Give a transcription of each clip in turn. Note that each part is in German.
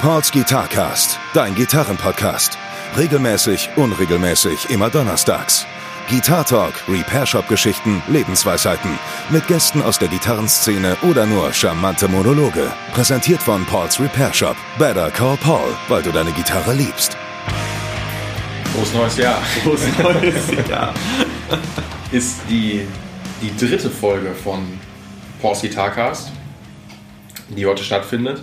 Pauls Guitarcast, dein Gitarrenpodcast. Regelmäßig, unregelmäßig, immer donnerstags. Guitar Talk, Repair Shop Geschichten, Lebensweisheiten. Mit Gästen aus der Gitarrenszene oder nur charmante Monologe. Präsentiert von Pauls Repair Shop. Better call Paul, weil du deine Gitarre liebst. Frohes neues Jahr. Frohes neues Jahr. Ist die, die dritte Folge von Pauls Guitarcast, die heute stattfindet.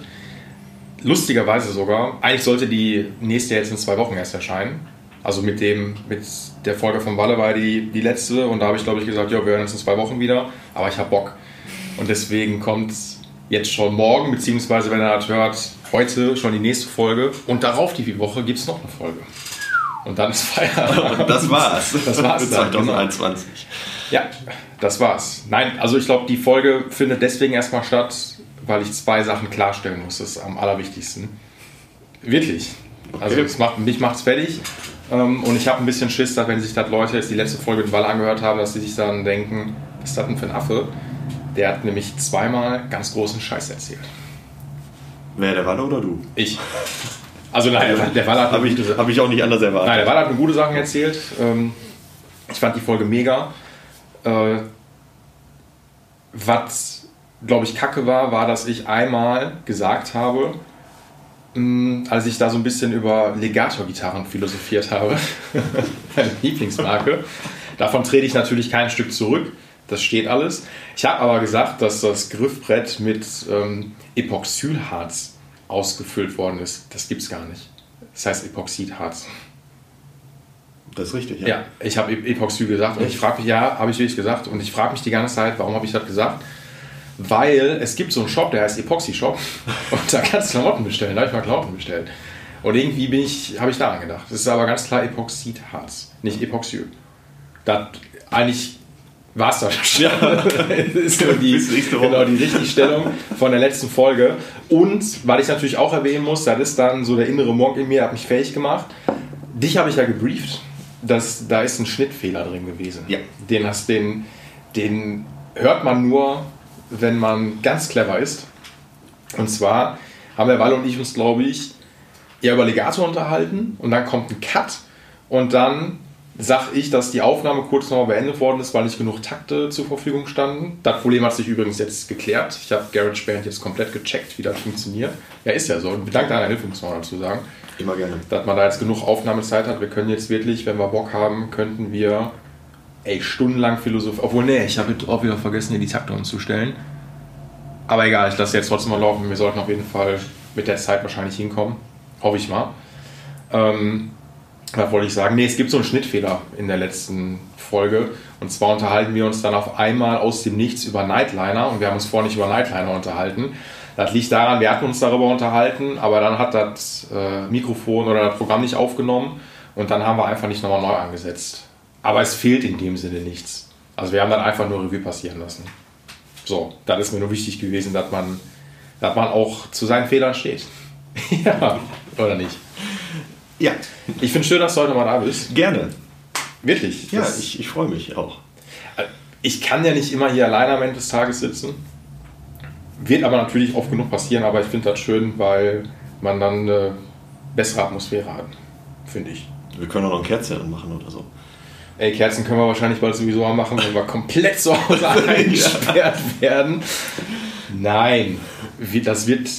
Lustigerweise sogar, eigentlich sollte die nächste jetzt in zwei Wochen erst erscheinen. Also mit, dem, mit der Folge von Walle war die, die letzte und da habe ich glaube ich gesagt, ja, wir hören uns in zwei Wochen wieder, aber ich habe Bock. Und deswegen kommt jetzt schon morgen, beziehungsweise wenn er das hört, heute schon die nächste Folge und darauf die Woche gibt es noch eine Folge. Und dann ist Feierabend. Und das war's. Das war's Für dann, 2021. Ja, das war's. Nein, also ich glaube, die Folge findet deswegen erstmal statt, weil ich zwei Sachen klarstellen muss. Das ist am allerwichtigsten. Wirklich. Also Okay. es macht, mich macht's fertig. Ähm, Und ich habe ein bisschen Schiss, dass wenn sich das Leute jetzt die letzte Folge mit Wall angehört haben, dass sie sich dann denken, was ist das denn für ein Affe? Der hat nämlich zweimal ganz großen Scheiß erzählt. Wer, der Walle oder du? Ich. Also nein, der, der Wall hat Habe ich, hab ich auch nicht anders erwartet. Nein, der Wall hat mir gute Sachen erzählt. Ähm, Ich fand die Folge mega. Äh, Was, glaube ich, kacke war, war, dass ich einmal gesagt habe, mh, als ich da so ein bisschen über Legato-Gitarren philosophiert habe, meine Lieblingsmarke, davon trete ich natürlich kein Stück zurück. Das steht alles. Ich habe aber gesagt, dass das Griffbrett mit ähm, Epoxylharz ausgefüllt worden ist. Das gibt es gar nicht. Das heißt Epoxidharz. Das ist richtig, ja. Ja, ich habe Epoxy gesagt und ich frage mich, ja, habe ich wirklich gesagt und ich frage mich die ganze Zeit, warum habe ich das gesagt? Weil es gibt so einen Shop, der heißt Epoxy Shop und da kannst du Klamotten bestellen, da habe ich mal Klamotten bestellt. Und irgendwie bin ich, habe ich daran gedacht. Das ist aber ganz klar Epoxidharz, nicht Epoxyl. Das, eigentlich war es das schon. das ist nur die, genau, die Richtigstellung von der letzten Folge. Und weil ich natürlich auch erwähnen muss, das ist dann so der innere Monk in mir, hat mich fähig gemacht. Dich habe ich ja gebrieft, dass da ist ein Schnittfehler drin gewesen. Ja. Den, hast, den, den hört man nur, wenn man ganz clever ist. Und zwar haben der Walle und ich uns, glaube ich, eher über Legato unterhalten und dann kommt ein Cut und dann sag ich, dass die Aufnahme kurz nochmal beendet worden ist, weil nicht genug Takte zur Verfügung standen. Das Problem hat sich übrigens jetzt geklärt. Ich habe GarageBand jetzt komplett gecheckt, wie das funktioniert. Ja, ist ja so. Und dank deiner Hilfe muss man dazu sagen Immer gerne. dass man da jetzt genug Aufnahmezeit hat. Wir können jetzt wirklich, wenn wir Bock haben, könnten wir ey, stundenlang philosophieren. Obwohl, nee, ich habe auch wieder vergessen, hier die Takte umzustellen. Aber egal, ich lasse jetzt trotzdem mal laufen. Wir sollten auf jeden Fall mit der Zeit wahrscheinlich hinkommen. Hoffe ich mal. Ähm, was wollte ich sagen? Nee, es gibt so einen Schnittfehler in der letzten Folge. Und zwar unterhalten wir uns dann auf einmal aus dem Nichts über Nightliner. Und wir haben uns vorher nicht über Nightliner unterhalten. Das liegt daran, wir hatten uns darüber unterhalten, aber dann hat das äh, Mikrofon oder das Programm nicht aufgenommen. Und dann haben wir einfach nicht nochmal neu angesetzt. Aber es fehlt in dem Sinne nichts. Also wir haben dann einfach nur Revue passieren lassen. So, das ist mir nur wichtig gewesen, dass man, dass man auch zu seinen Fehlern steht. ja, oder nicht? Ja, Ich finde schön, dass du heute mal da bist. gerne. Wirklich. Ja, ich, ich freue mich auch. ich kann ja nicht immer hier alleine am Ende des Tages sitzen. Wird aber natürlich oft genug passieren, aber ich finde das schön, weil man dann eine bessere Atmosphäre hat. Finde ich. Wir können auch noch ein Kerzchen anmachen oder so. Ey, Kerzen können wir wahrscheinlich bald sowieso mal machen, wenn wir komplett zu Hause eingesperrt werden. Nein, das wird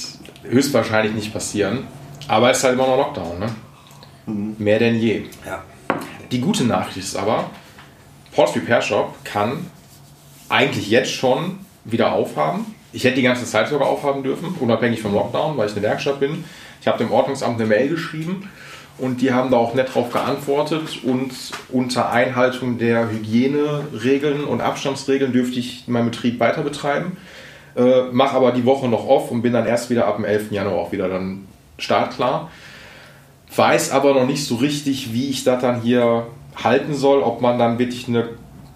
höchstwahrscheinlich nicht passieren. Aber es ist halt immer noch Lockdown, ne? Mehr denn je. Ja. Die gute Nachricht ist aber, Ports Repair Shop kann eigentlich jetzt schon wieder aufhaben. Ich hätte die ganze Zeit sogar aufhaben dürfen, unabhängig vom Lockdown, weil ich eine Werkstatt bin. Ich habe dem Ordnungsamt eine Mail geschrieben und die haben da auch nett drauf geantwortet und unter Einhaltung der Hygieneregeln und Abstandsregeln dürfte ich meinen Betrieb weiter betreiben. Äh, Mache aber die Woche noch off und bin dann erst wieder ab dem 11. Januar auch wieder dann startklar weiß aber noch nicht so richtig, wie ich das dann hier halten soll, ob man dann wirklich eine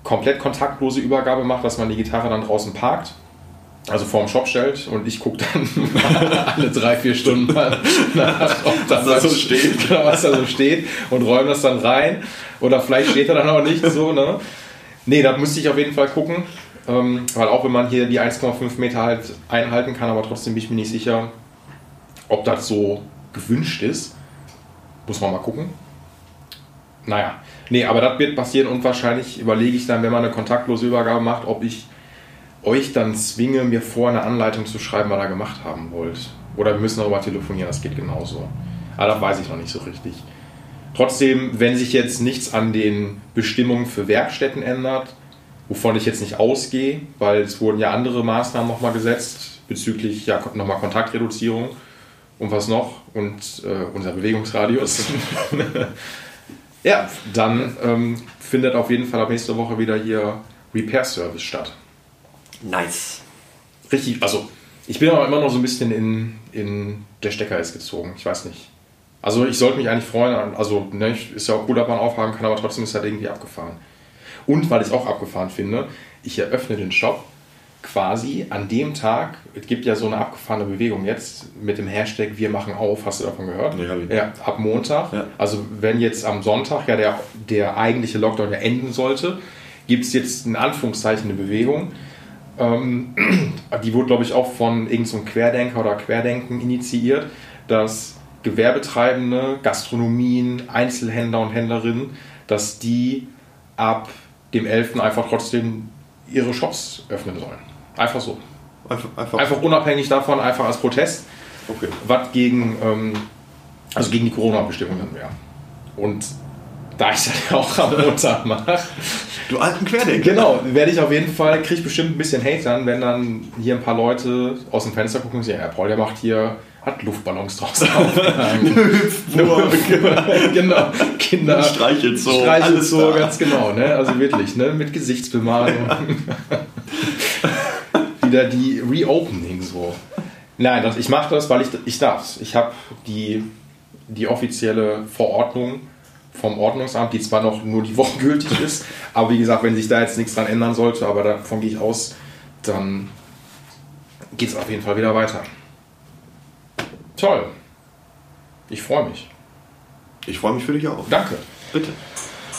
komplett kontaktlose Übergabe macht, dass man die Gitarre dann draußen parkt, also vorm Shop stellt und ich gucke dann alle drei, vier Stunden mal nach, ob da Was da so steht. genau, was da so steht und räume das dann rein oder vielleicht steht er dann auch nicht so, ne? Nee, da müsste ich auf jeden Fall gucken, ähm, weil auch wenn man hier die 1,5 Meter halt einhalten kann, aber trotzdem bin ich mir nicht sicher, ob das so gewünscht ist. Muss man mal gucken. Naja, nee, aber das wird passieren und wahrscheinlich überlege ich dann, wenn man eine kontaktlose Übergabe macht, ob ich euch dann zwinge, mir vor eine Anleitung zu schreiben, was ihr gemacht haben wollt. Oder wir müssen darüber telefonieren, das geht genauso. Aber das weiß ich noch nicht so richtig. Trotzdem, wenn sich jetzt nichts an den Bestimmungen für Werkstätten ändert, wovon ich jetzt nicht ausgehe, weil es wurden ja andere Maßnahmen nochmal gesetzt bezüglich ja nochmal Kontaktreduzierung und was noch und äh, unser Bewegungsradius. ja, dann ähm, findet auf jeden Fall ab nächste Woche wieder hier Repair Service statt. Nice. Richtig, also ich bin aber immer noch so ein bisschen in, in der Stecker ist gezogen. Ich weiß nicht. Also ich sollte mich eigentlich freuen, also ne, ist ja auch gut, dass man aufhaben kann, aber trotzdem ist halt irgendwie abgefahren. Und weil ich es auch abgefahren finde, ich eröffne den Shop quasi an dem Tag, es gibt ja so eine abgefahrene Bewegung jetzt mit dem Hashtag Wir machen auf, hast du davon gehört? Nee, hab ich. Ja, ab Montag. Ja. Also wenn jetzt am Sonntag ja der, der eigentliche Lockdown ja enden sollte, gibt es jetzt in Anführungszeichen eine Bewegung. Ähm, die wurde, glaube ich, auch von irgendeinem so Querdenker oder Querdenken initiiert, dass Gewerbetreibende, Gastronomien, Einzelhändler und Händlerinnen, dass die ab dem 11. einfach trotzdem ihre Shops öffnen sollen. Einfach so. Einfach, einfach. Einfach unabhängig davon, einfach als Protest, Okay. was gegen, ähm, also gegen die Corona-Bestimmungen wäre. Und da ich das ja auch am Montag mache, Du alten Querdenker. genau, werde ich auf jeden Fall, kriege ich bestimmt ein bisschen Hate dann, wenn dann hier ein paar Leute aus dem Fenster gucken und sagen, ja, Paul, der macht hier, hat Luftballons draußen genau, Kinder. Streichelzoo, Streichelzoo, alles da. ganz genau, ne? Also wirklich, ne? Mit Gesichtsbemalung. Wieder die Reopening so. Nein, das, ich mache das, weil ich, ich darf Ich habe die, die offizielle Verordnung vom Ordnungsamt, die zwar noch nur die Woche gültig ist, aber wie gesagt, wenn sich da jetzt nichts dran ändern sollte, aber davon gehe ich aus, dann geht es auf jeden Fall wieder weiter. Toll. Ich freue mich. Ich freue mich für dich auch. Danke. Bitte.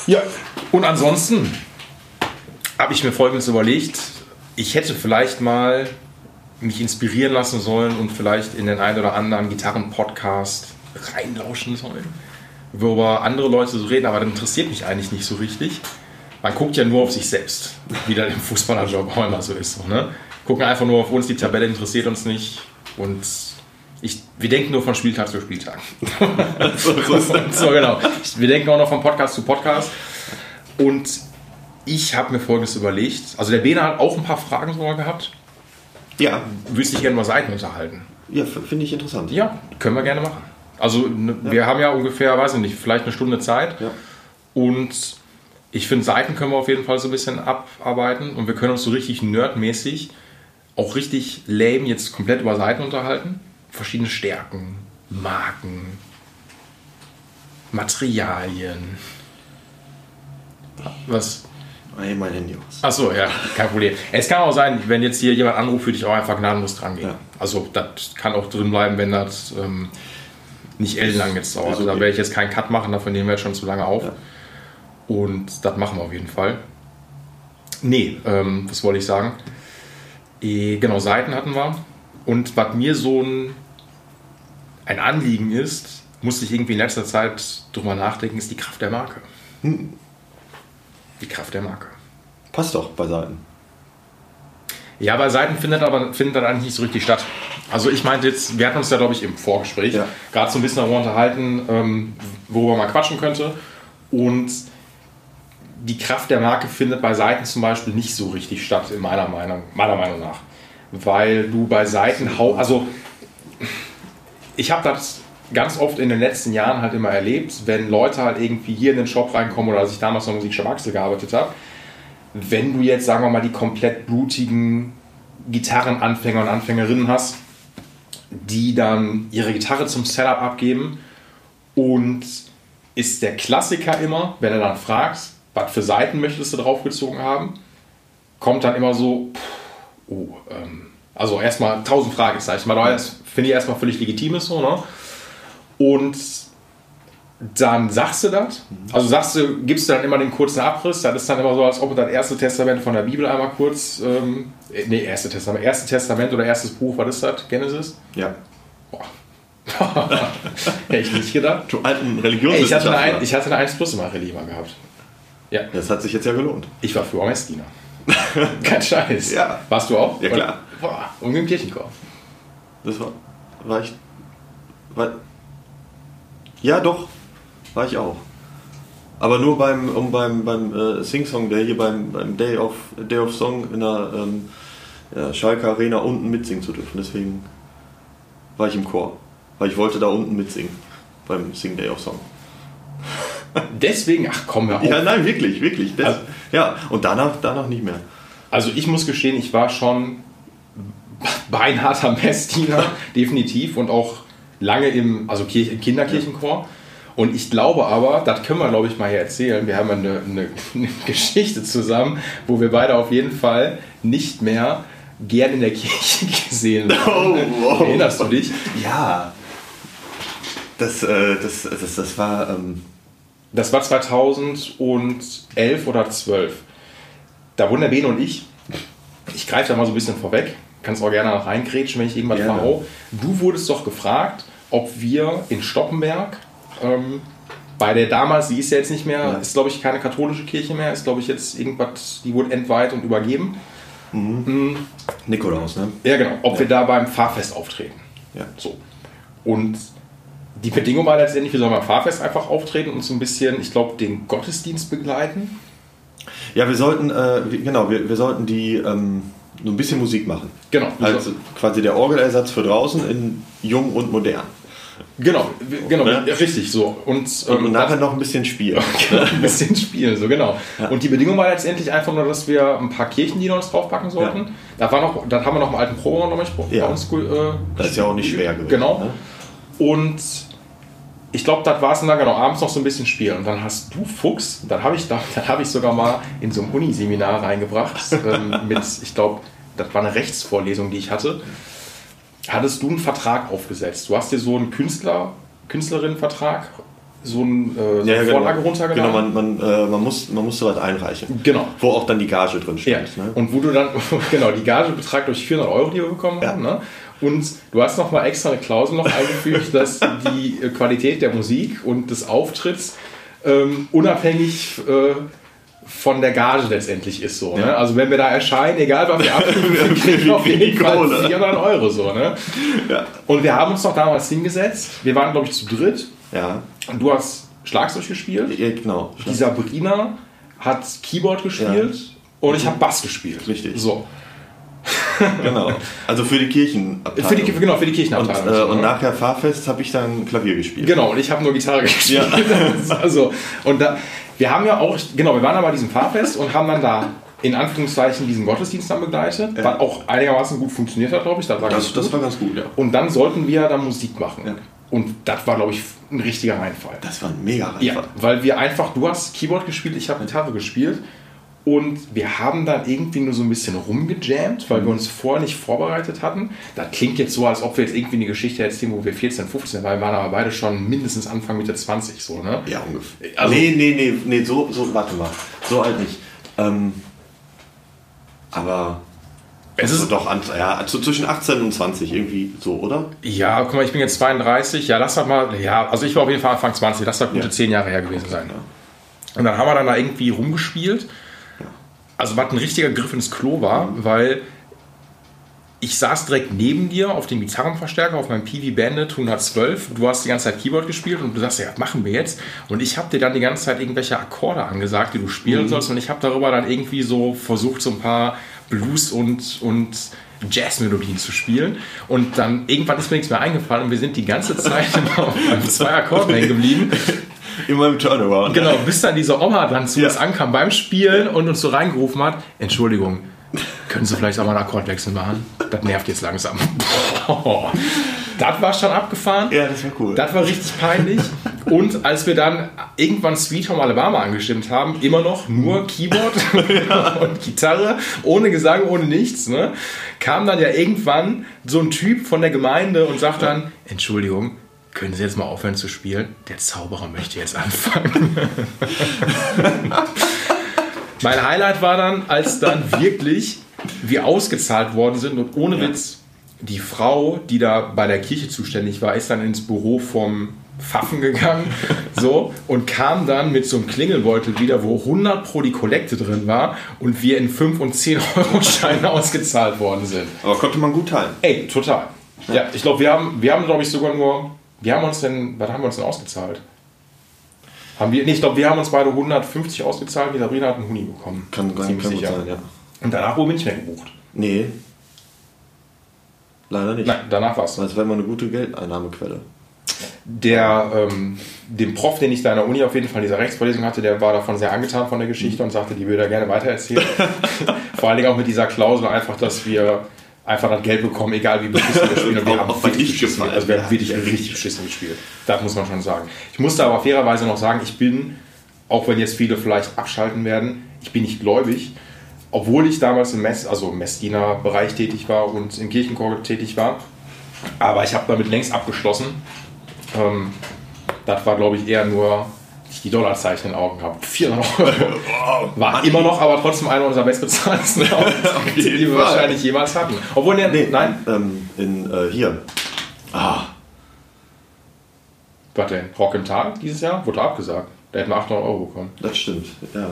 Ja, und ansonsten habe ich mir Folgendes überlegt. Ich hätte vielleicht mal mich inspirieren lassen sollen und vielleicht in den einen oder anderen Gitarren-Podcast reinlauschen sollen, worüber andere Leute so reden, aber das interessiert mich eigentlich nicht so richtig. Man guckt ja nur auf sich selbst, wie das im Fußballerjob auch immer so ist. So, ne? Gucken einfach nur auf uns, die Tabelle interessiert uns nicht und ich, wir denken nur von Spieltag zu Spieltag. So, so genau. Wir denken auch noch von Podcast zu Podcast. Und ich habe mir Folgendes überlegt. Also der Bene hat auch ein paar Fragen sogar gehabt. Ja, Wüsste ich gerne mal Seiten unterhalten. ja finde ich interessant. Ja, können wir gerne machen. Also ne, wir haben ja ungefähr, weiß ich nicht, vielleicht eine Stunde Zeit. Ja. Und ich finde, Seiten können wir auf jeden Fall so ein bisschen abarbeiten. Und wir können uns so richtig nerdmäßig, auch richtig lame jetzt komplett über Seiten unterhalten. Verschiedene Stärken, Marken, Materialien. Was? Ey, mein Handy aus. Achso, ja, kein Problem. Es kann auch sein, wenn jetzt hier jemand anruft, würde ich auch einfach gnadenlos dran gehen. Ja. Also das kann auch drin bleiben, wenn das ähm, nicht ellenlang jetzt dauert. Ist okay. Da werde ich jetzt keinen Cut machen, dafür nehmen wir jetzt schon zu lange auf. Ja. Und das machen wir auf jeden Fall. Nee, ähm, was wollte ich sagen? Eh, genau, Seiten hatten wir. Und was mir so ein, ein Anliegen ist, musste ich irgendwie in letzter Zeit drüber nachdenken, ist die Kraft der Marke. Die Kraft der Marke. Passt doch bei Seiten. Ja, bei Seiten findet aber findet das eigentlich nicht so richtig statt. Also ich meinte jetzt, wir hatten uns ja, glaube ich, im Vorgespräch Ja. gerade so ein bisschen darüber unterhalten, ähm, worüber man quatschen könnte. Und die Kraft der Marke findet bei Seiten zum Beispiel nicht so richtig statt, in meiner Meinung, meiner Meinung nach. Weil du bei Seiten hau also ich habe das ganz oft in den letzten Jahren halt immer erlebt, wenn Leute halt irgendwie hier in den Shop reinkommen oder als ich damals noch Musikshop Axel gearbeitet habe, wenn du jetzt, sagen wir mal, die komplett blutigen Gitarrenanfänger und Anfängerinnen hast, die dann ihre Gitarre zum Setup abgeben und ist der Klassiker immer, wenn er dann fragt, was für Seiten möchtest du draufgezogen haben, kommt dann immer so, pff, oh, ähm, also erstmal tausend Fragezeichen, weil das finde ich erstmal völlig legitim ist so, ne? Und dann sagst du das, also sagst du, gibst du dann immer den kurzen Abriss, das ist dann immer so, als ob du das erste Testament von der Bibel einmal kurz, ähm, nee, erste Testament, erste Testament oder erstes Buch, was ist das? Genesis? Ja. Boah. Hätte ich nicht gedacht. Du alten Ey, ich, hatte Religionswissenschaftler. eine, ein- ich hatte eine 1 Plus in Mathe lieber gehabt. Ja, das hat sich jetzt ja gelohnt. ich war früher Messdiener. Kein Scheiß. Ja. Warst du auch? Ja, klar. Und, boah, und im Kirchenchor. Das war, war ich. War, ja, doch, war ich auch. Aber nur beim, um beim, beim äh, Sing-Song, der hier beim, beim Day, of, Day of Song in der ähm, ja, Schalke Arena unten mitsingen zu dürfen. Deswegen war ich im Chor. Weil ich wollte da unten mitsingen. Beim Sing Day of Song. Deswegen, ach komm, hör auf. Ja, nein, wirklich, wirklich. Das, Also- ja, und danach, danach nicht mehr. Also ich muss gestehen, ich war schon beinharter Messdiener, definitiv, und auch lange im, also Kirch, im Kinderkirchenchor. Und ich glaube aber, das können wir, glaube ich, mal hier erzählen. Wir haben eine, eine, eine Geschichte zusammen, wo wir beide auf jeden Fall nicht mehr gern in der Kirche gesehen werden. Oh, wow. Erinnerst du dich? Ja. Das, äh, das, das, das war. Ähm, Das war 2011 oder 12. Da wurden der Bene und ich, ich greife da mal so ein bisschen vorweg, kannst auch gerne noch reingrätschen, wenn ich irgendwas verhau. Du wurdest doch gefragt, ob wir in Stoppenberg, ähm, bei der damals, die ist ja jetzt nicht mehr, Ja. ist glaube ich keine katholische Kirche mehr, ist glaube ich jetzt irgendwas, die wurde entweiht und übergeben. Nikolaus, ne? Ja, genau, ob wir da beim Fahrfest auftreten. Ja. So. Und die Bedingung war letztendlich, wir sollen beim Fahrfest einfach auftreten und so ein bisschen, ich glaube, den Gottesdienst begleiten. Ja, wir sollten, äh, genau, wir, wir sollten die ähm, so ein bisschen Musik machen. Genau. Also quasi der Orgelersatz für draußen in jung und modern. Genau, genau, Ne? ja, richtig, so. Und, Und ähm, nachher noch ein bisschen spielen. ein bisschen spielen, so genau. Und die Bedingung war letztendlich einfach nur, dass wir ein paar Kirchenlieder uns draufpacken sollten. Ja. Da war noch, dann haben wir noch einen alten Proberaum noch mal Ja. bei uns. Äh, Das ist ja auch nicht schwer gewesen. Genau. Ne? Und ich glaube, das war es dann genau, abends noch so ein bisschen spielen. Und dann hast du Fuchs, dann habe ich, da, dann habe ich sogar mal in so ein Uniseminar reingebracht ähm, mit, ich glaube, das war eine Rechtsvorlesung, die ich hatte. Hattest du einen Vertrag aufgesetzt? Du hast dir so einen Künstler, Künstlerinnenvertrag, so, äh, so Ja, eine ja, Vorlage genau. runtergeladen? Genau, man, man, äh, man, muss, man muss sowas einreichen. Genau. Wo auch dann die Gage drin steht. Ja, Ne? und wo du dann, genau, die Gage betragt durch 400 Euro, die wir bekommen Ja. haben. Ne? Und du hast nochmal extra eine Klausel noch eingefügt, dass die äh, Qualität der Musik und des Auftritts ähm, unabhängig äh, von der Gage letztendlich ist. So, ne? Ja. Also wenn wir da erscheinen, egal was wir abgeben, wir kriegen auf jeden Fall Kohle. 400 Euro. So, ne? Ja. Und wir haben uns doch damals hingesetzt. Wir waren, glaube ich, zu dritt. Ja, Und du hast Schlagzeug gespielt. ja genau. Die Sabrina hat Keyboard gespielt. Und ich habe Bass gespielt. Richtig. So. genau. Also für die Kirchenabteilung. Für die, genau, für die und, Kirchenabteilung. äh, und ne? nachher Fahrfest habe ich dann Klavier gespielt. Genau, und ich habe nur Gitarre gespielt. also, und da, wir haben ja auch, genau, wir waren da bei diesem Fahrfest und haben dann da in Anführungszeichen diesen Gottesdienst dann begleitet, Ja. was auch einigermaßen gut funktioniert hat, glaube ich. Das war Das, ganz das gut. war ganz gut, ja. und dann sollten wir da Musik machen. Ja. Und das war, glaube ich, ein richtiger Reinfall. Das war ein mega Ja, Reinfall. weil wir einfach, du hast Keyboard gespielt, ich habe Gitarre gespielt und wir haben dann irgendwie nur so ein bisschen rumgejammt, weil wir uns vorher nicht vorbereitet hatten. Das klingt jetzt so, als ob wir jetzt irgendwie eine Geschichte erzählen, wo wir 14, 15 waren, waren aber beide schon mindestens Anfang Mitte 20 so, ne? Ja, ungefähr. Also- nee, nee, nee, nee, so, so, warte mal. So alt nicht. Ähm, aber. Es also ist- doch, an, ja, also zwischen 18 und 20 irgendwie so, oder? Ja, guck mal, ich bin jetzt 32, ja, lass das mal, ja, also ich war auf jeden Fall Anfang 20, lass das gute Ja. 10 Jahre her gewesen sein. Und dann haben wir dann da irgendwie rumgespielt. Also was ein richtiger Griff ins Klo war, weil ich saß direkt neben dir auf dem Gitarrenverstärker, auf meinem PV Bandit 112. Du hast die ganze Zeit Keyboard gespielt und du sagst, ja, was machen wir jetzt? Und ich habe dir dann die ganze Zeit irgendwelche Akkorde angesagt, die du spielen sollst. Und ich habe darüber dann irgendwie so versucht, so ein paar Blues- und, und Jazzmelodien zu spielen. Und dann irgendwann ist mir nichts mehr eingefallen und wir sind die ganze Zeit immer auf zwei Akkorden hängen geblieben. Immer im Turnaround. Genau, bis dann diese Oma dann zu Ja. uns ankam beim Spielen und uns so reingerufen hat, Entschuldigung, können Sie vielleicht auch mal einen Akkordwechsel machen? Das nervt jetzt langsam. Das war schon abgefahren. Ja, das war cool. Das war richtig peinlich. Und als wir dann irgendwann Sweet Home Alabama angestimmt haben, immer noch nur Keyboard und Gitarre, ohne Gesang, ohne nichts, ne, kam dann ja irgendwann so ein Typ von der Gemeinde und sagt dann, Entschuldigung, können Sie jetzt mal aufhören zu spielen? Der Zauberer möchte jetzt anfangen. mein Highlight war dann, als dann wirklich wir ausgezahlt worden sind und ohne Witz die Frau, die da bei der Kirche zuständig war, ist dann ins Büro vom Pfaffen gegangen so, und kam dann mit so einem Klingelbeutel wieder, wo 100 pro die Kollekte drin war und wir in 5 und 10 Euro Scheine ausgezahlt worden sind. Aber konnte man gut teilen. Ey, total. Ja, ich glaube, wir haben, wir haben glaube ich sogar nur, wir haben uns denn, was haben wir uns denn ausgezahlt? Haben wir, nee, ich glaube, wir haben uns beide 150 ausgezahlt, die Sabrina hat einen Huni bekommen. Kann, gut sicher. sein, ja. Und danach wurde ich nicht mehr gebucht. Nee. Leider nicht. Nein, danach war es. Das wäre mal eine gute Geldeinnahmequelle. Der, ähm, dem Prof, den ich da in der Uni auf jeden Fall in dieser Rechtsvorlesung hatte, der war davon sehr angetan von der Geschichte und sagte, die würde er gerne weitererzählen. Vor allen Dingen auch mit dieser Klausel einfach, dass wir einfach das Geld bekommen, egal wie beschissen wir spielen. Und wir haben beschissen, gefallen. also wir haben wirklich richtig beschissen gespielt. Das muss man schon sagen. Ich musste aber fairerweise noch sagen, ich bin, auch wenn jetzt viele vielleicht abschalten werden, ich bin nicht gläubig, obwohl ich damals im Mess, also im Messdiener-Bereich tätig war und im Kirchenchor tätig war. Aber ich habe damit längst abgeschlossen. Ähm, das war, glaube ich, eher nur ich die Dollarzeichen in den Augen habe. 400 Euro. War immer noch, aber trotzdem einer unserer bestbezahltesten Auftritte, die wir wahrscheinlich jemals hatten. Obwohl, nee, Nee, nein. Ähm, in, äh, hier. Ah, Was denn? Rock im Tal dieses Jahr? Wurde abgesagt. Da hätten wir 800 Euro bekommen. das stimmt. Ja.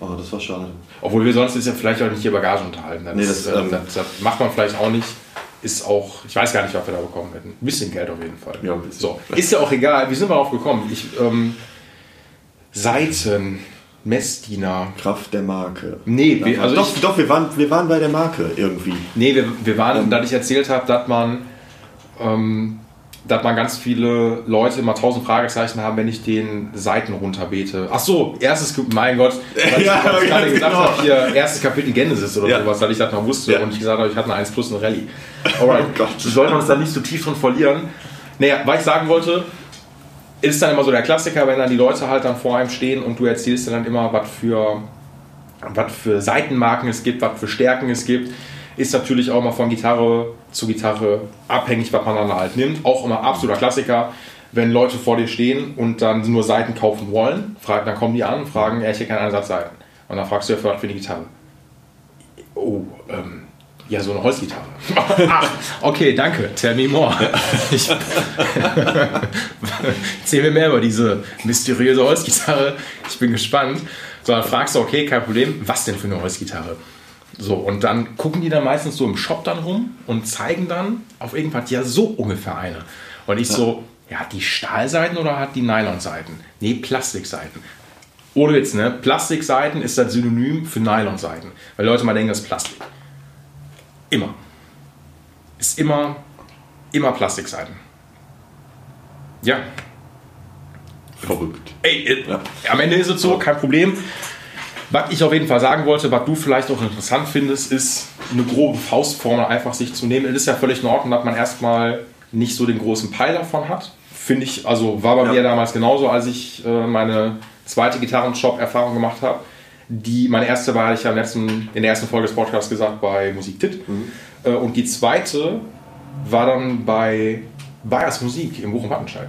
Oh, das war schade. Obwohl wir sonst ist ja vielleicht auch nicht hier Bagage unterhalten. Das, Nee, ist, das, äh, ähm, das, das macht man vielleicht auch nicht. Ist auch, ich weiß gar nicht, was wir da bekommen hätten. Ein bisschen Geld auf jeden Fall. Ja, ein bisschen. So, ist ja auch egal. Wie sind wir darauf gekommen? Ich, ähm, Seiten, Messdiener. Kraft der Marke. Nee, wir, also doch, ich, doch wir, waren, wir waren bei der Marke irgendwie. Nee, wir, wir waren, da ich erzählt habe, dass man, ähm, dass man ganz viele Leute immer tausend Fragezeichen haben, wenn ich den Seiten runterbete. Ach so, erstes, mein Gott, was ich, Ja, was ich gerade gesagt genau. habe, hier erstes Kapitel Genesis oder Ja. sowas, weil ich das noch wusste Ja. und ich gesagt habe, ich hatte eine 1 plus eine Rallye. Alright, Oh Gott. wir sollten uns da nicht so tief drin verlieren. Naja, was ich sagen wollte, ist dann immer so der Klassiker, wenn dann die Leute halt dann vor einem stehen und du erzählst dann immer, was für was für Seitenmarken es gibt, was für Stärken es gibt, ist natürlich auch mal von Gitarre zu Gitarre abhängig, was man dann halt nimmt. Auch immer absoluter Klassiker, wenn Leute vor dir stehen und dann nur Seiten kaufen wollen, frag, dann kommen die an und fragen, ja, ich hätte keinen Einsatz Seiten. Und dann fragst du ja für was für die Gitarre. Oh, ähm, ja, so eine Holzgitarre. Ach, okay, danke. Tell me more. Ich, Erzähl mir mehr über diese mysteriöse Holzgitarre. Ich bin gespannt. So, dann fragst du, okay, kein Problem, was denn für eine Holzgitarre? So, und dann gucken die dann meistens so im Shop dann rum und zeigen dann auf irgendwas, ja, so ungefähr eine. Und ich so, ja, hat die Stahlseiten oder hat die Nylonseiten? Nee, Plastikseiten. Ohne Witz, ne? Plastikseiten ist das Synonym für Nylonseiten. Weil Leute mal denken, das ist Plastik. Immer. Ist immer, immer Plastikseiten. Ja, Verrückt. Ey, äh, am Ende ist es so, kein Problem. Was ich auf jeden Fall sagen wollte, was du vielleicht auch interessant findest, ist eine grobe Faustformel einfach sich zu nehmen. Es ist ja völlig in Ordnung, dass man erstmal nicht so den großen Peil davon hat. Finde ich, also war bei Ja. mir damals genauso, als ich äh, meine zweite Gitarrenshop-Erfahrung gemacht habe. Die, meine erste war, ich ja im letzten, in der ersten Folge des Podcasts gesagt, bei Musik Tit. Äh, und die zweite war dann bei Bayers Musik im Bochum-Wattenscheid.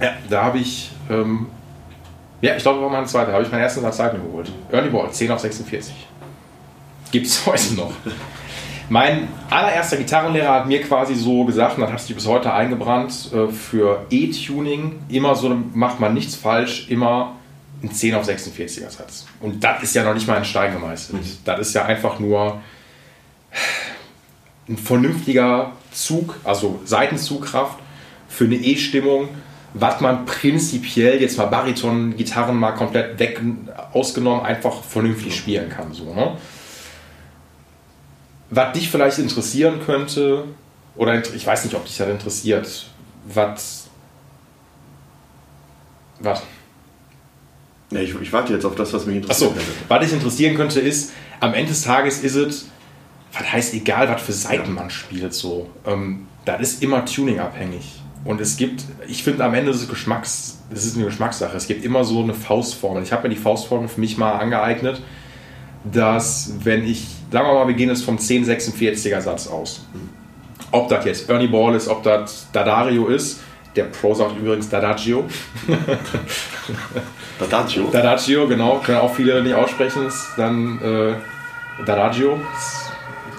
Ja, da habe ich, ähm, ja, ich glaube, war meine zweite, da habe ich meinen ersten Satz Seiten geholt. Early Ball, 10 auf 46. Gibt es heute noch. Mein allererster Gitarrenlehrer hat mir quasi so gesagt, und das hat sich bis heute eingebrannt, äh, für E-Tuning immer so macht man nichts falsch, immer ein 10 auf 46er Satz. Und das ist ja noch nicht mal ein Stein gemeißelt. Das ist ja einfach nur ein vernünftiger Zug, also Seitenzugkraft für eine E-Stimmung, was man prinzipiell jetzt mal Bariton, Gitarren mal komplett weg ausgenommen einfach vernünftig spielen kann. So, ne? Was dich vielleicht interessieren könnte, oder ich weiß nicht, ob dich das interessiert, was. Was? Ja, ich, ich warte jetzt auf das, was mich Achso, interessiert. hätte. was dich interessieren könnte, ist, am Ende des Tages ist es, was heißt egal, was für Seiten man spielt, so. Ähm, das ist immer Tuning-abhängig. Und es gibt, ich finde am Ende ist es Geschmacks, das ist eine Geschmackssache. Es gibt immer so eine Faustformel. Ich habe mir die Faustformel für mich mal angeeignet, dass wenn ich, sagen wir mal, wir gehen jetzt vom 1046er Satz aus. Ob das jetzt Ernie Ball ist, ob das Dadario ist, der Pro sagt übrigens Dadagio. Adagio. Dadagio, genau, können auch viele nicht aussprechen, dann äh, Dadagio,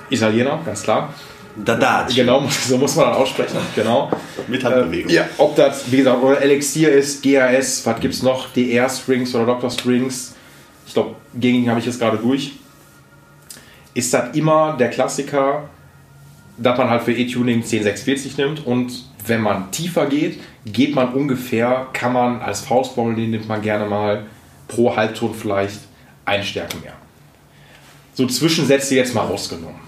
Italiener, ganz klar. Dadat. Genau, so muss man dann aussprechen. Genau. Mit Handbewegung. Äh, ja, ob das, wie gesagt, oder Elixier ist, GAS, was gibt es noch? DR-Strings oder Dr. Strings. Ich glaube, gegen ihn habe ich jetzt gerade durch. Ist das immer der Klassiker, dass man halt für E-Tuning 1046 nimmt und wenn man tiefer geht, geht man ungefähr, kann man als Faustformel, den nimmt man gerne mal pro Halbton vielleicht eine Stärke mehr. So Zwischensätze jetzt mal rausgenommen.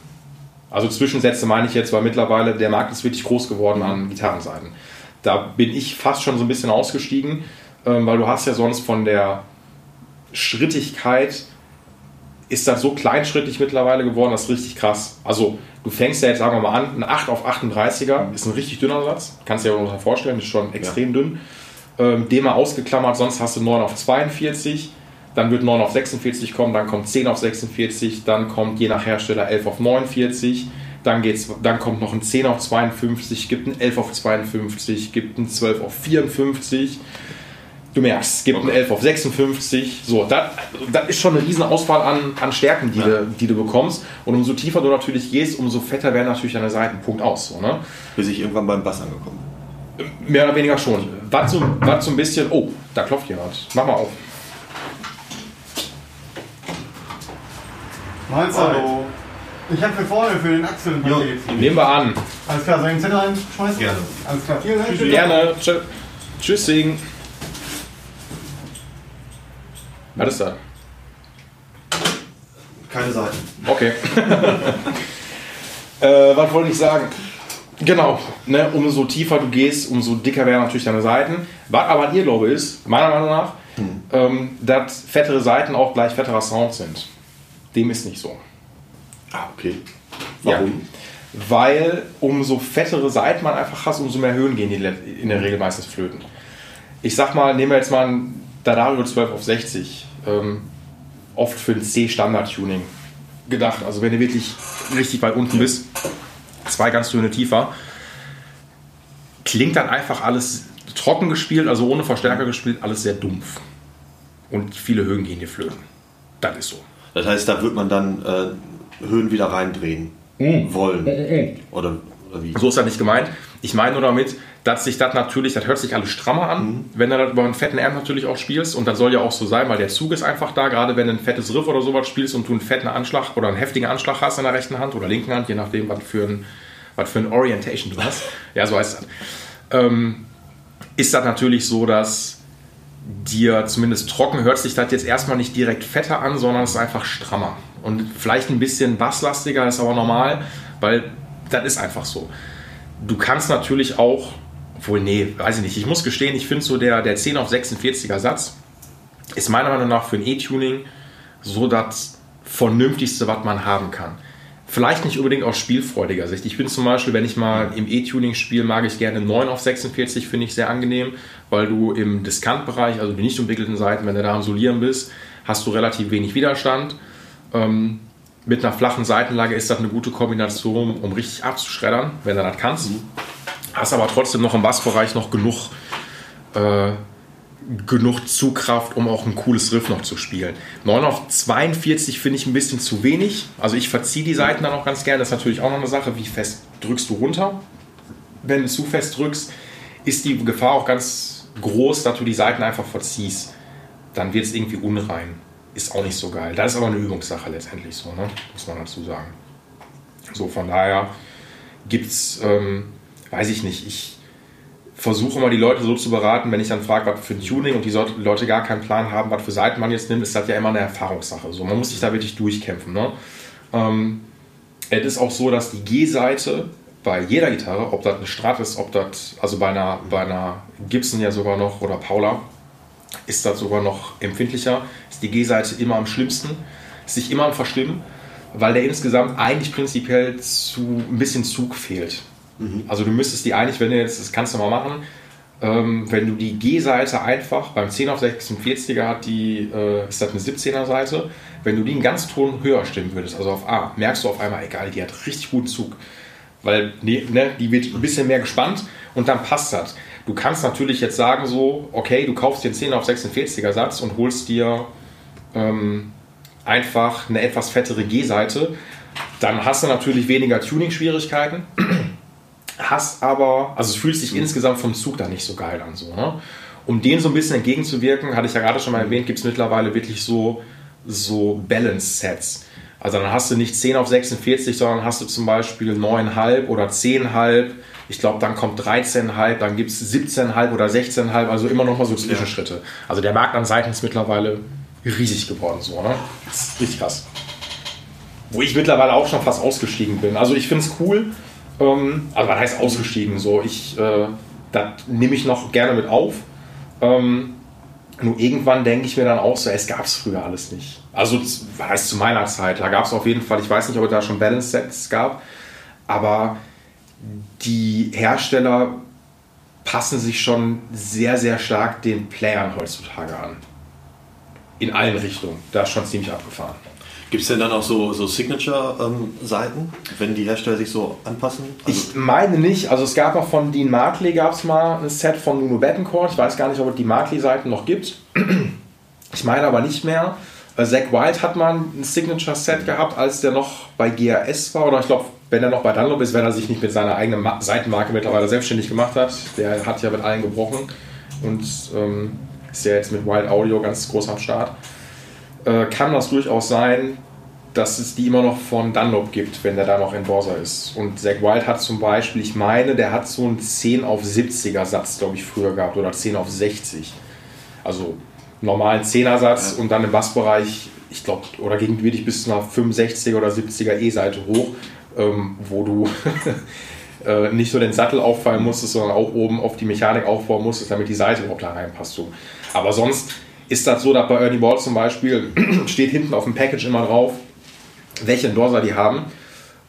Also Zwischensätze meine ich jetzt, weil mittlerweile der Markt ist wirklich groß geworden an Gitarrenseiten. Da bin ich fast schon so ein bisschen ausgestiegen, ähm, weil du hast ja sonst von der Schrittigkeit ist das so kleinschrittig mittlerweile geworden, das ist richtig krass. Also du fängst ja jetzt, sagen wir mal an, ein 8 auf 38er ist ein richtig dünner Satz. Kannst du dir auch vorstellen, ist schon extrem ja. dünn. Ähm, den mal ausgeklammert, sonst hast du 9 auf 42, dann wird 9 auf 46 kommen, dann kommt 10 auf 46, dann kommt je nach Hersteller 11 auf 49, dann, geht's, dann kommt noch ein 10 auf 52, gibt ein 11 auf 52, gibt ein 12 auf 54 Du merkst, es gibt okay. ein 11 auf 56. So, das, das ist schon eine riesen Auswahl an, an Stärken, die, ja. du, die du bekommst. Und umso tiefer du natürlich gehst, umso fetter werden natürlich deine Seiten. Punkt aus. So, ne? Bis ich irgendwann beim Bass angekommen bin. Mehr oder weniger schon. Was so, was so ein bisschen. Oh, da klopft jemand. Mach mal auf. Mahlzeit. Hallo. Ich habe für vorne für den Axel ein Paket. Nehmen wir an. Alles klar, soll ich einen Zettel reinschmeißen? Gerne. Alles klar, vielen Dank. Gerne. Tschüss. Tschüss, Ist da? Keine Seiten. Okay. äh, was wollte ich sagen? Genau, ne, umso tiefer du gehst, umso dicker werden natürlich deine Seiten. Was aber ein Irrglaube ist, meiner Meinung nach, hm. ähm, dass fettere Seiten auch gleich fetterer Sound sind. Dem ist nicht so. Ah, okay. Warum? Ja, weil umso fettere Seiten man einfach hast, umso mehr Höhen gehen die in der Regel meistens flöten. Ich sag mal, nehmen wir jetzt mal ein Dadario 12 auf 60 ähm, oft für ein C-Standard-Tuning gedacht. Also wenn du wirklich richtig weit unten bist, zwei ganz Töne tiefer, klingt dann einfach alles trocken gespielt, also ohne Verstärker gespielt, alles sehr dumpf. Und viele Höhen gehen dir flöten. Das ist so. Das heißt, da wird man dann äh, Höhen wieder reindrehen mm. wollen. Mm, oder, oder, wie? So ist das nicht gemeint. Ich meine nur damit, dass sich das natürlich, das hört sich alles strammer an, mhm. wenn du das über einen fetten Amp natürlich auch spielst. Und das soll ja auch so sein, weil der Zug ist einfach da, gerade wenn du ein fettes Riff oder sowas spielst und du einen fetten Anschlag oder einen heftigen Anschlag hast in der rechten Hand oder linken Hand, je nachdem, was für ein, was für ein Orientation du hast. Ja, so heißt das. Ähm, ist das natürlich so, dass dir zumindest trocken hört sich das jetzt erstmal nicht direkt fetter an, sondern es ist einfach strammer. Und vielleicht ein bisschen basslastiger ist aber normal, weil das ist einfach so. Du kannst natürlich auch obwohl, nee, weiß ich nicht. Ich muss gestehen, ich finde so der, der 10 auf 46er Satz ist meiner Meinung nach für ein E-Tuning so das vernünftigste, was man haben kann. Vielleicht nicht unbedingt aus spielfreudiger Sicht. Ich bin zum Beispiel, wenn ich mal im E-Tuning spiele, mag ich gerne 9 auf 46, finde ich sehr angenehm, weil du im Diskantbereich, also die nicht umwickelten Seiten, wenn du da am Solieren bist, hast du relativ wenig Widerstand. Ähm, mit einer flachen Seitenlage ist das eine gute Kombination, um richtig abzuschreddern, wenn du das kannst. Mhm hast aber trotzdem noch im Bassbereich noch genug, äh, genug Zugkraft, um auch ein cooles Riff noch zu spielen. 9 auf 42 finde ich ein bisschen zu wenig. Also ich verziehe die Seiten dann auch ganz gerne. Das ist natürlich auch noch eine Sache, wie fest drückst du runter. Wenn du zu fest drückst, ist die Gefahr auch ganz groß, dass du die Seiten einfach verziehst. Dann wird es irgendwie unrein. Ist auch nicht so geil. Das ist aber eine Übungssache letztendlich so, ne? muss man dazu sagen. So, von daher gibt es ähm, weiß ich nicht, ich versuche immer die Leute so zu beraten, wenn ich dann frage, was für ein Tuning und die Leute gar keinen Plan haben, was für Seiten man jetzt nimmt, ist das ja immer eine Erfahrungssache. So, man muss sich da wirklich durchkämpfen. Ne? Ähm, es ist auch so, dass die G-Seite bei jeder Gitarre, ob das eine Strat ist, ob das, also bei einer, bei einer Gibson ja sogar noch oder Paula, ist das sogar noch empfindlicher, ist die G-Seite immer am schlimmsten, sich immer am Verstimmen, weil der insgesamt eigentlich prinzipiell zu ein bisschen Zug fehlt. Mhm. Also du müsstest die eigentlich, wenn du jetzt, das kannst du mal machen, ähm, wenn du die G-Seite einfach, beim 10 auf 46er hat die, äh, ist das eine 17er Seite, wenn du die einen ganz Ton höher stimmen würdest, also auf A, merkst du auf einmal, egal, die hat richtig guten Zug. Weil ne, die wird ein bisschen mehr gespannt und dann passt das. Du kannst natürlich jetzt sagen so, okay, du kaufst dir einen 10 auf 46er Satz und holst dir ähm, einfach eine etwas fettere G-Seite Dann hast du natürlich weniger Tuning-Schwierigkeiten. Hast aber, also es fühlt sich insgesamt vom Zug da nicht so geil an. So, ne? Um dem so ein bisschen entgegenzuwirken, hatte ich ja gerade schon mal erwähnt, gibt es mittlerweile wirklich so, so Balance-Sets. Also dann hast du nicht 10 auf 46, sondern hast du zum Beispiel 9,5 oder 10,5. Ich glaube, dann kommt 13,5, dann gibt es 17,5 oder 16,5, also immer noch mal so Zwischenschritte. Also der Markt an Seiten ist mittlerweile riesig geworden. So, ne? Das ist richtig krass. Wo ich mittlerweile auch schon fast ausgestiegen bin. Also ich finde es cool. Ähm, also was heißt ausgestiegen? So, ich, äh, das nehme ich noch gerne mit auf. Ähm, nur irgendwann denke ich mir dann auch so, es gab es früher alles nicht. Also, heißt zu meiner Zeit? Da gab es auf jeden Fall, ich weiß nicht, ob es da schon Balance-Sets gab, aber die Hersteller passen sich schon sehr, sehr stark den Playern heutzutage an. In allen Richtungen. Da ist schon ziemlich abgefahren. Gibt es denn dann auch so, so Signature-Seiten, wenn die Hersteller sich so anpassen? Also, Ich meine nicht, also es gab noch von Dean Markley gab es mal ein Set von Nuno Bettencourt. Ich weiß gar nicht, ob es die Markley-Seiten noch gibt. Ich meine aber nicht mehr. Äh, Zack Wild hat mal ein Signature-Set gehabt, als der noch bei GRS war. Oder ich glaube, wenn er noch bei Dunlop ist, wenn er sich nicht mit seiner eigenen Ma Seitenmarke mittlerweile selbstständig gemacht hat. Der hat ja mit allen gebrochen und ähm, ist ja jetzt mit Wild Audio ganz groß am Start. Äh, kann das durchaus sein, dass es die immer noch von Dunlop gibt, wenn der da noch Endorser ist. Und Zack Wild hat zum Beispiel, ich meine, der hat so einen 10 auf 70er Satz, glaube ich, früher gehabt oder 10 auf 60. Also normalen 10er Satz und dann im Bassbereich, ich glaube, oder gegen wirklich bis zu einer 65er oder 70er E-Seite hoch, ähm, wo du äh, nicht nur den Sattel auffallen musstest, sondern auch oben auf die Mechanik aufbauen musstest, damit die Seite überhaupt da reinpasst. So. Aber sonst ist das so, dass bei Ernie Ball zum Beispiel steht hinten auf dem Package immer drauf, welche Endorser die haben.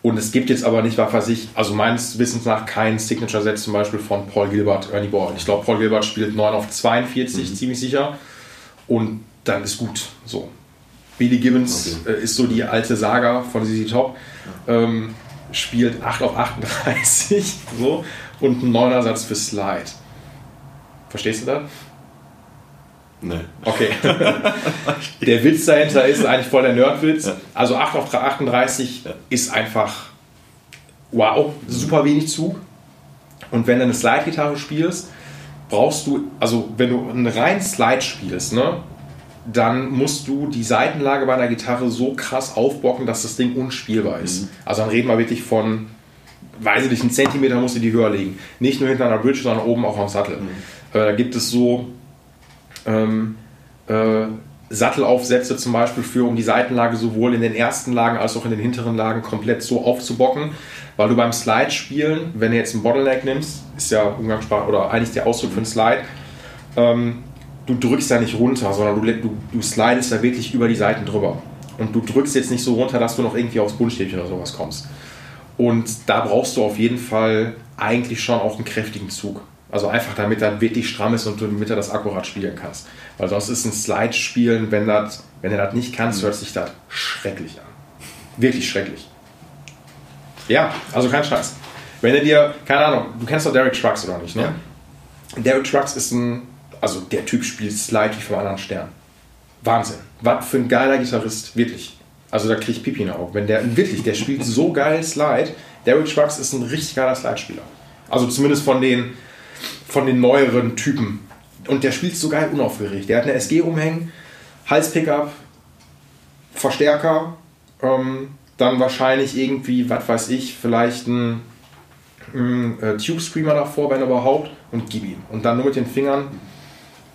Und es gibt jetzt aber nicht, was weiß ich, also meines Wissens nach kein Signature-Set zum Beispiel von Paul Gilbert, Ernie Ball. Ich glaube, Paul Gilbert spielt 9 auf 42, ziemlich sicher. Und dann ist gut. So. Billy Gibbons Okay. äh, ist so die alte Saga von ZZ Top. Ähm, spielt 8 auf 38 so, und ein 9er Satz für Slide. Verstehst du das? ne. Okay. der Witz dahinter ist eigentlich voll der Nerdwitz. Ja. Also 8 auf 38 Ja. ist einfach wow, super wenig Zug. Und wenn du eine Slide-Gitarre spielst, brauchst du, also wenn du einen reinen Slide spielst, ne, dann musst du die Seitenlage bei einer Gitarre so krass aufbocken, dass das Ding unspielbar ist. Also dann reden wir wirklich von, weiß ich nicht, einen Zentimeter musst du die höher legen. Nicht nur hinter einer Bridge, sondern oben auch am Sattel. Äh, da gibt es so ähm, äh, Sattelaufsätze zum Beispiel für, um die Seitenlage sowohl in den ersten Lagen als auch in den hinteren Lagen komplett so aufzubocken, weil du beim Slide spielen, wenn du jetzt einen Bottleneck nimmst, ist ja Umgangssprache oder eigentlich der Ausdruck für einen Slide, ähm, du drückst ja nicht runter, sondern du, du, du slidest da wirklich über die Seiten drüber. Und du drückst jetzt nicht so runter, dass du noch irgendwie aufs Buntstäbchen oder sowas kommst. Und da brauchst du auf jeden Fall eigentlich schon auch einen kräftigen Zug. Also einfach damit er wirklich stramm ist und du damit er das akkurat spielen kannst. Weil sonst ist ein Slide spielen, wenn, das, wenn du das nicht kannst, hört sich das schrecklich an. Wirklich schrecklich. Ja, also kein Scheiß. Wenn du dir, keine Ahnung, du kennst doch Derek Trucks oder nicht, ne? Derek Trucks ist ein, also der Typ spielt Slide wie vom anderen Stern. Wahnsinn. Was für ein geiler Gitarrist, wirklich. Also da krieg ich Pipi in Augen. Wenn der, wirklich, der spielt so geil Slide. Derek Trucks ist ein richtig geiler Slide-Spieler. Also zumindest von den, von den neueren Typen. Und der spielt so geil unaufgeregt. Der hat eine SG rumhängen, Halspickup, Verstärker, ähm, dann wahrscheinlich irgendwie, was weiß ich, vielleicht ein, ein äh, Tube Screamer davor, wenn überhaupt, und gib ihm. Und dann nur mit den Fingern,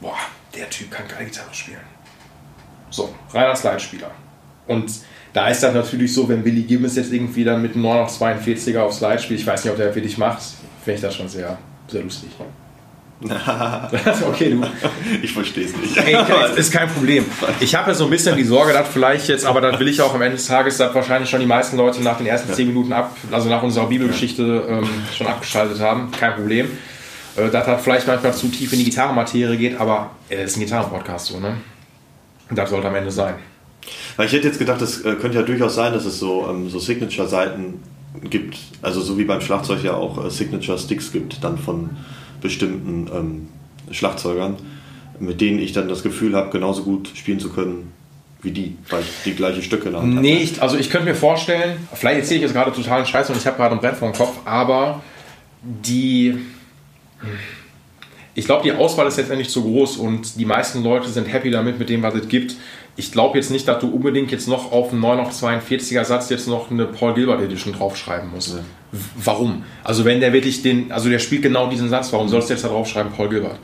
boah, der Typ kann geil Gitarre spielen. So, reiner Slide-Spieler. Und da ist das natürlich so, wenn Billy Gibbons jetzt irgendwie dann mit einem 9 auf 42er auf Slide spielt, ich weiß nicht, ob der wirklich macht, finde ich das schon sehr, sehr lustig. okay, du. Ich verstehe es nicht. Ey, ist kein Problem. Ich habe ja so ein bisschen die Sorge, dass vielleicht jetzt, aber das will ich auch am Ende des Tages, dass wahrscheinlich schon die meisten Leute nach den ersten 10 Minuten ab, also nach unserer Bibelgeschichte ähm, schon abgeschaltet haben. Kein Problem. Äh, dass das vielleicht manchmal zu tief in die Gitarrenmaterie geht, aber es ist ein Gitarrenpodcast so, ne? Das sollte am Ende sein. Weil ich hätte jetzt gedacht, es äh, könnte ja durchaus sein, dass es so, ähm, so Signature-Seiten gibt. Also so wie beim Schlagzeug ja auch äh, Signature-Sticks gibt, dann von bestimmten ähm, Schlagzeugern, mit denen ich dann das Gefühl habe, genauso gut spielen zu können wie die, weil ich die gleichen Stücke da habe. Nee, ich, also ich könnte mir vorstellen, vielleicht erzähle ich jetzt gerade totalen Scheiß und ich habe gerade ein Brett vor dem Kopf, aber die. Ich glaube, die Auswahl ist letztendlich zu groß und die meisten Leute sind happy damit, mit dem, was es gibt. Ich glaube jetzt nicht, dass du unbedingt jetzt noch auf einen 9 auf 42er Satz jetzt noch eine Paul Gilbert Edition draufschreiben musst. W- Warum? Also wenn der wirklich den, also der spielt genau diesen Satz, warum sollst du jetzt da draufschreiben Paul Gilbert?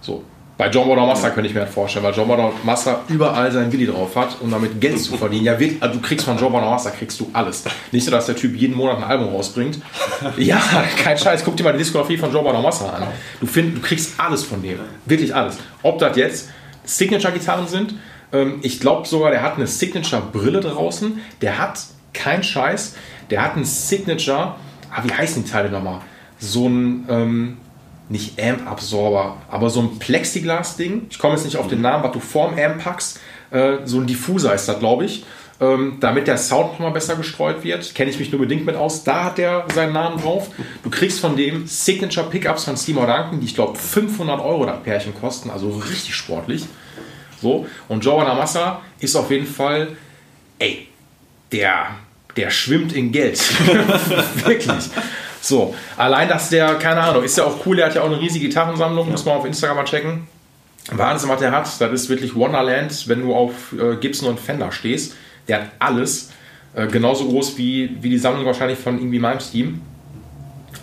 So. Bei John Master könnte ich mir das vorstellen, weil John Border Master überall seinen Willi drauf hat, um damit Geld zu verdienen. Ja, wirklich, also du kriegst von John Master kriegst du alles. Nicht so, dass der Typ jeden Monat ein Album rausbringt. Ja, kein Scheiß. Guck dir mal die Diskografie von John Master an. Du, find, du kriegst alles von dem. Wirklich alles. Ob das jetzt Signature-Gitarren sind, ähm, ich glaube sogar, der hat eine Signature-Brille draußen. Der hat, kein Scheiß, der hat einen Signature, ah, wie heißen die Teile nochmal? So ein, ähm, nicht Amp-Absorber, aber so ein Plexiglas-Ding. Ich komme jetzt nicht auf den Namen, was du vorm Amp packst. Äh, so ein Diffuser ist das, glaube ich. Ähm, damit der Sound nochmal besser gestreut wird. Kenne ich mich nur bedingt mit aus. Da hat der seinen Namen drauf. Du kriegst von dem Signature Pickups von Seymour Duncan, die ich glaube 500 Euro das Pärchen kosten, also richtig sportlich. So. Und Joe Massa ist auf jeden Fall, ey, der, der schwimmt in Geld. Wirklich. So, allein, dass der, keine Ahnung, ist ja auch cool, der hat ja auch eine riesige Gitarrensammlung, muss man auf Instagram mal checken. Wahnsinn, was der hat. Das ist wirklich Wonderland, wenn du auf äh, Gibson und Fender stehst. Der hat alles. Äh, genauso groß wie, wie die Sammlung wahrscheinlich von irgendwie meinem Team.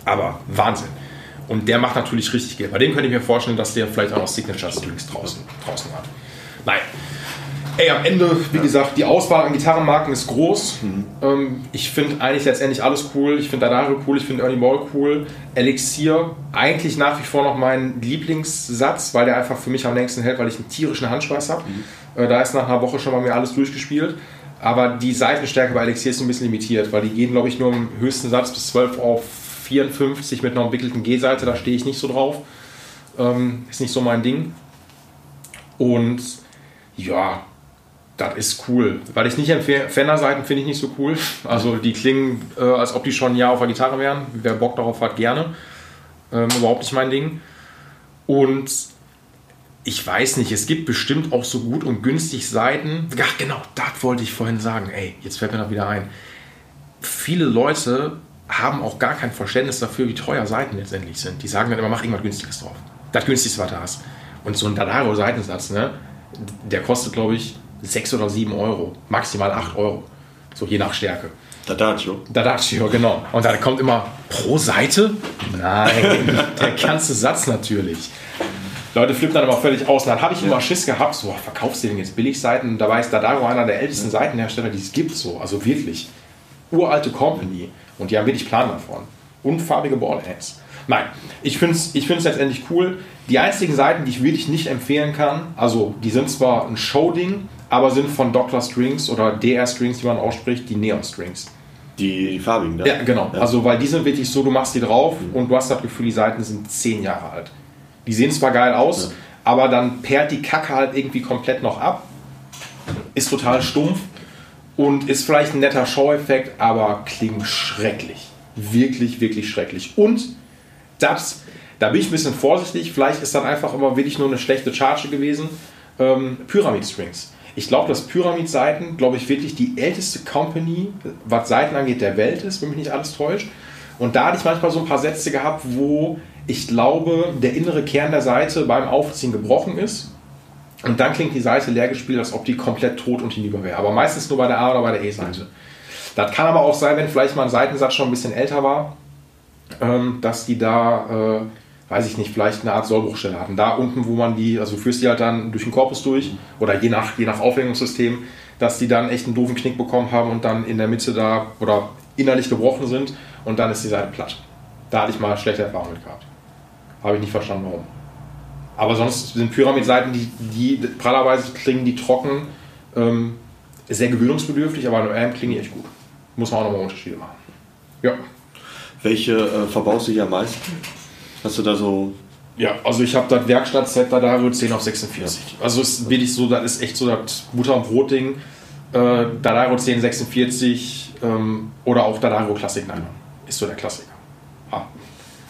Aber Wahnsinn. Und der macht natürlich richtig Geld. Bei dem könnte ich mir vorstellen, dass der vielleicht auch noch Signature Strings draußen, draußen hat. Nein. Ey, am Ende, wie gesagt, die Auswahl an Gitarrenmarken ist groß. Ähm, ich finde eigentlich letztendlich alles cool. Ich finde Dadario cool, ich finde Ernie Ball cool. Elixir, eigentlich nach wie vor noch mein Lieblingssatz, weil der einfach für mich am längsten hält, weil ich einen tierischen Handschweiß habe. Äh, da ist nach einer Woche schon mal mir alles durchgespielt. Aber die Seitenstärke bei Elixir ist ein bisschen limitiert, weil die gehen, glaube ich, nur im höchsten Satz bis 12 auf 54 mit einer entwickelten G-Seite. Da stehe ich nicht so drauf. Ähm, ist nicht so mein Ding. Und ja, das ist cool. Weil ich nicht empfehle, Fender-Seiten finde ich nicht so cool. Also die klingen, äh, als ob die schon ein Jahr auf der Gitarre wären. Wer Bock darauf hat, gerne. Ähm, überhaupt nicht mein Ding. Und ich weiß nicht, es gibt bestimmt auch so gut und günstig Seiten. Ach genau, das wollte ich vorhin sagen. Ey, jetzt fällt mir das wieder ein. Viele Leute haben auch gar kein Verständnis dafür, wie teuer Seiten letztendlich sind. Die sagen dann immer, mach irgendwas Günstiges drauf. Das günstigste, was du hast. Und so ein Dadaro-Seitensatz, ne, der kostet, glaube ich, 6 oder 7 Euro. Maximal 8 Euro. So je nach Stärke. Tadaccio. Dadaccio, genau. Und da kommt immer pro Seite? Nein, der ganze Satz natürlich. Leute flippen dann immer völlig aus. Und dann habe ich immer Schiss gehabt, so, verkaufst du denn jetzt Billigseiten? Und dabei ist Dadaro einer der ältesten Seitenhersteller, die es gibt, so. Also wirklich. Uralte Company. Und die haben wirklich Plan davon. Und farbige Ballheads. Nein, ich finde es ich find's letztendlich cool. Die einzigen Seiten, die ich wirklich nicht empfehlen kann, also die sind zwar ein Show-Ding, aber sind von Dr. Strings oder DR Strings, die man ausspricht, die Neon Strings. Die, die farbigen da. Ja, genau. Ja. Also, weil die sind wirklich so, du machst die drauf und du hast das Gefühl, die Seiten sind zehn Jahre alt. Die sehen zwar geil aus, aber dann perlt die Kacke halt irgendwie komplett noch ab. Ist total stumpf und ist vielleicht ein netter Show-Effekt, aber klingt schrecklich. Wirklich, wirklich schrecklich. Und das, da bin ich ein bisschen vorsichtig. Vielleicht ist dann einfach immer wirklich nur eine schlechte Charge gewesen. Ähm, Pyramid Strings. Ich glaube, dass Pyramid Seiten, glaube ich, wirklich die älteste Company, was Seiten angeht, der Welt ist, wenn mich nicht alles täuscht. Und da hatte ich manchmal so ein paar Sätze gehabt, wo ich glaube, der innere Kern der Seite beim Aufziehen gebrochen ist. Und dann klingt die Seite leer gespielt, als ob die komplett tot und hinüber wäre. Aber meistens nur bei der A- oder bei der E-Seite. Das kann aber auch sein, wenn vielleicht mal ein Seitensatz schon ein bisschen älter war, ähm, dass die da, äh, weiß ich nicht, vielleicht eine Art Sollbruchstelle hatten. Da unten, wo man die, also du führst die halt dann durch den Korpus durch oder je nach, je nach Aufhängungssystem, dass die dann echt einen doofen Knick bekommen haben und dann in der Mitte da oder innerlich gebrochen sind und dann ist die Seite platt. Da hatte ich mal schlechte Erfahrungen mit gehabt. Habe ich nicht verstanden, warum. Aber sonst sind Pyramid-Seiten, die, die prallerweise klingen die trocken, ähm, sehr gewöhnungsbedürftig, aber in AM klingen die echt gut. Muss man auch nochmal Unterschiede machen. Ja. Welche äh, verbaust du hier am meisten? Hast du da so. Ja, also ich habe das Werkstattset da Dario 10 auf 46. Also es ist wirklich so, das ist echt so das Butter- und Brot-Ding. Äh, Dadaro 10 46 ähm, oder auch Dadaro Classic 9 ist so der Klassiker. Ah.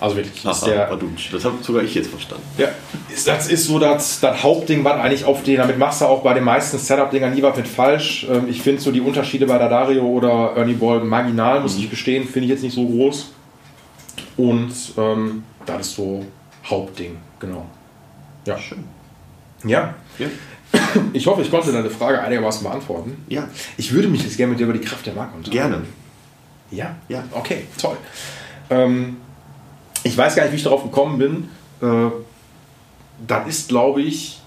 Also wirklich. ist Aha, der, Badunsch. Das habe sogar ich jetzt verstanden. ja, ist- das ist so das, das Hauptding, was eigentlich auf den, damit machst du auch bei den meisten Setup-Dingern nie was mit falsch. Ähm, Ich finde so die Unterschiede bei der Dario oder Ernie Ball marginal, muss ich gestehen, finde ich jetzt nicht so groß. Und ähm, das ist so Hauptding, genau. Ja. Schön. Ja, Ja. ich hoffe, ich konnte deine Frage einigermaßen beantworten. Ja, Ich würde mich jetzt gerne mit dir über die Kraft der Marke unterhalten. gerne. Ja? Ja. Okay, toll. Ähm, ich weiß gar nicht, wie ich darauf gekommen bin. Äh, das ist, glaube ich,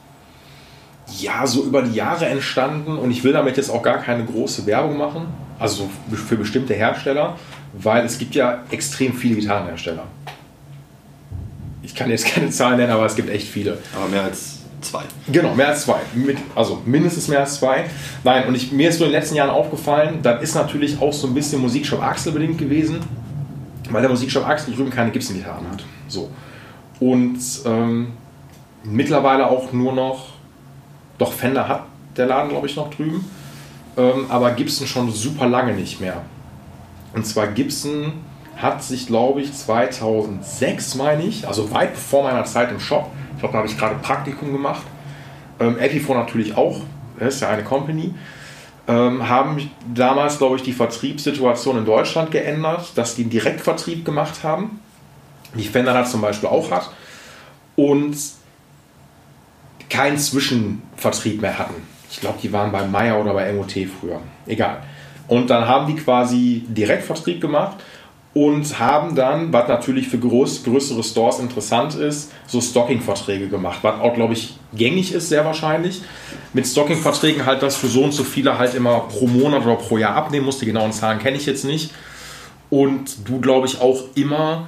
ja, so über die Jahre entstanden und ich will damit jetzt auch gar keine große Werbung machen, also für bestimmte Hersteller, weil es gibt ja extrem viele Gitarrenhersteller. Ich kann jetzt keine Zahlen nennen, aber es gibt echt viele. Aber mehr als zwei. Genau, mehr als zwei. Mit, also mindestens mehr als zwei. Nein, und ich, mir ist so in den letzten Jahren aufgefallen, das ist natürlich auch so ein bisschen Musikshop Axel bedingt gewesen, weil der Musikshop Axel drüben keine Gibson-Gitarren hat. So. Und ähm, mittlerweile auch nur noch, doch Fender hat der Laden, glaube ich, noch drüben, ähm, aber Gibson schon super lange nicht mehr. Und zwar Gibson hat sich, glaube ich, 2006, meine ich, also weit bevor meiner Zeit im Shop, ich glaube, da habe ich gerade Praktikum gemacht, ähm, Epiphone natürlich auch, das ist ja eine Company, ähm, haben damals, glaube ich, die Vertriebssituation in Deutschland geändert, dass die einen Direktvertrieb gemacht haben, die Fender das zum Beispiel auch hat, und keinen Zwischenvertrieb mehr hatten. Ich glaube, die waren bei Meyer oder bei MOT früher. Egal. Und dann haben die quasi Direktvertrieb gemacht und haben dann, was natürlich für groß, größere Stores interessant ist, so Stocking-Verträge gemacht. Was auch, glaube ich, gängig ist, sehr wahrscheinlich. Mit Stocking-Verträgen halt, dass für so und so viele halt immer pro Monat oder pro Jahr abnehmen musst. Die genauen Zahlen kenne ich jetzt nicht. Und du, glaube ich, auch immer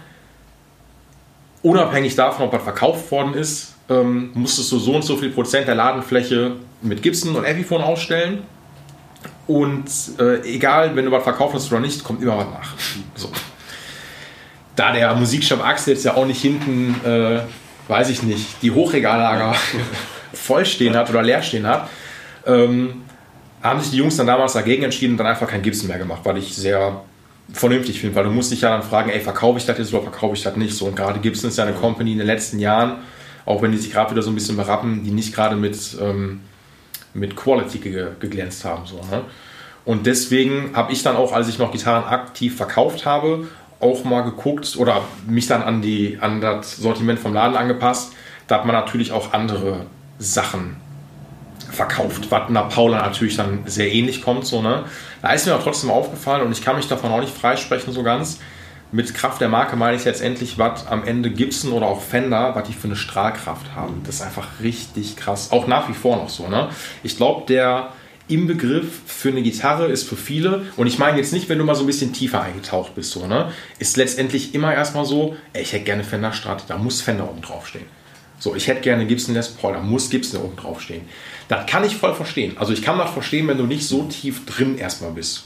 unabhängig davon, ob was verkauft worden ist, ähm, musstest du so und so viel Prozent der Ladenfläche mit Gibson und Epiphone ausstellen. Und äh, egal, wenn du was verkauft hast oder nicht, kommt immer was nach. So. Da der Musikshop Axel jetzt ja auch nicht hinten, äh, weiß ich nicht, die Hochregallager voll stehen hat oder leer stehen hat, ähm, haben sich die Jungs dann damals dagegen entschieden und dann einfach kein Gibson mehr gemacht, weil ich sehr vernünftig finde, weil du musst dich ja dann fragen, ey, verkaufe ich das jetzt oder verkaufe ich das nicht? So, und gerade Gibson ist ja eine Company in den letzten Jahren, auch wenn die sich gerade wieder so ein bisschen berappen, die nicht gerade mit, ähm, mit Quality ge geglänzt haben. So, ne? Und deswegen habe ich dann auch, als ich noch Gitarren aktiv verkauft habe, auch mal geguckt oder mich dann an, die, an das Sortiment vom Laden angepasst. Da hat man natürlich auch andere Sachen verkauft, was nach Paula natürlich dann sehr ähnlich kommt. So, ne? Da ist mir aber trotzdem aufgefallen und ich kann mich davon auch nicht freisprechen so ganz. Mit Kraft der Marke meine ich letztendlich, was am Ende Gibson oder auch Fender, was die für eine Strahlkraft haben. Das ist einfach richtig krass. Auch nach wie vor noch so. Ne? Ich glaube, der Inbegriff für eine Gitarre ist für viele, und ich meine jetzt nicht, wenn du mal so ein bisschen tiefer eingetaucht bist, so, ne? ist letztendlich immer erstmal so, ey, ich hätte gerne Fender Strat, da muss Fender oben draufstehen. So, ich hätte gerne Gibson Les Paul, da muss Gibson oben draufstehen. Das kann ich voll verstehen. Also ich kann das verstehen, wenn du nicht so tief drin erstmal bist.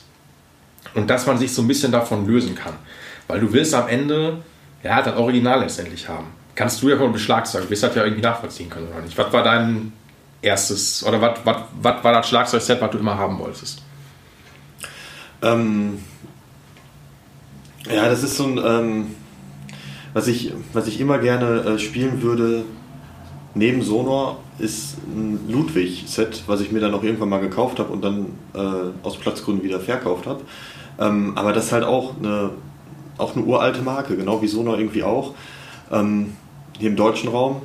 Und dass man sich so ein bisschen davon lösen kann. Weil du willst am Ende, ja, das Original letztendlich haben. Kannst du ja von Schlagzeug, du wirst das ja irgendwie nachvollziehen können oder nicht. Was war dein erstes, oder was, war das Schlagzeugset, was du immer haben wolltest? Ähm, ja, das ist so ein, ähm, was, ich, was ich immer gerne äh, spielen würde, neben Sonor, ist ein Ludwig-Set, was ich mir dann auch irgendwann mal gekauft habe und dann äh, aus Platzgründen wieder verkauft habe. Ähm, aber das ist halt auch eine, auch eine uralte Marke, genau wie Sonor irgendwie auch, ähm, hier im deutschen Raum.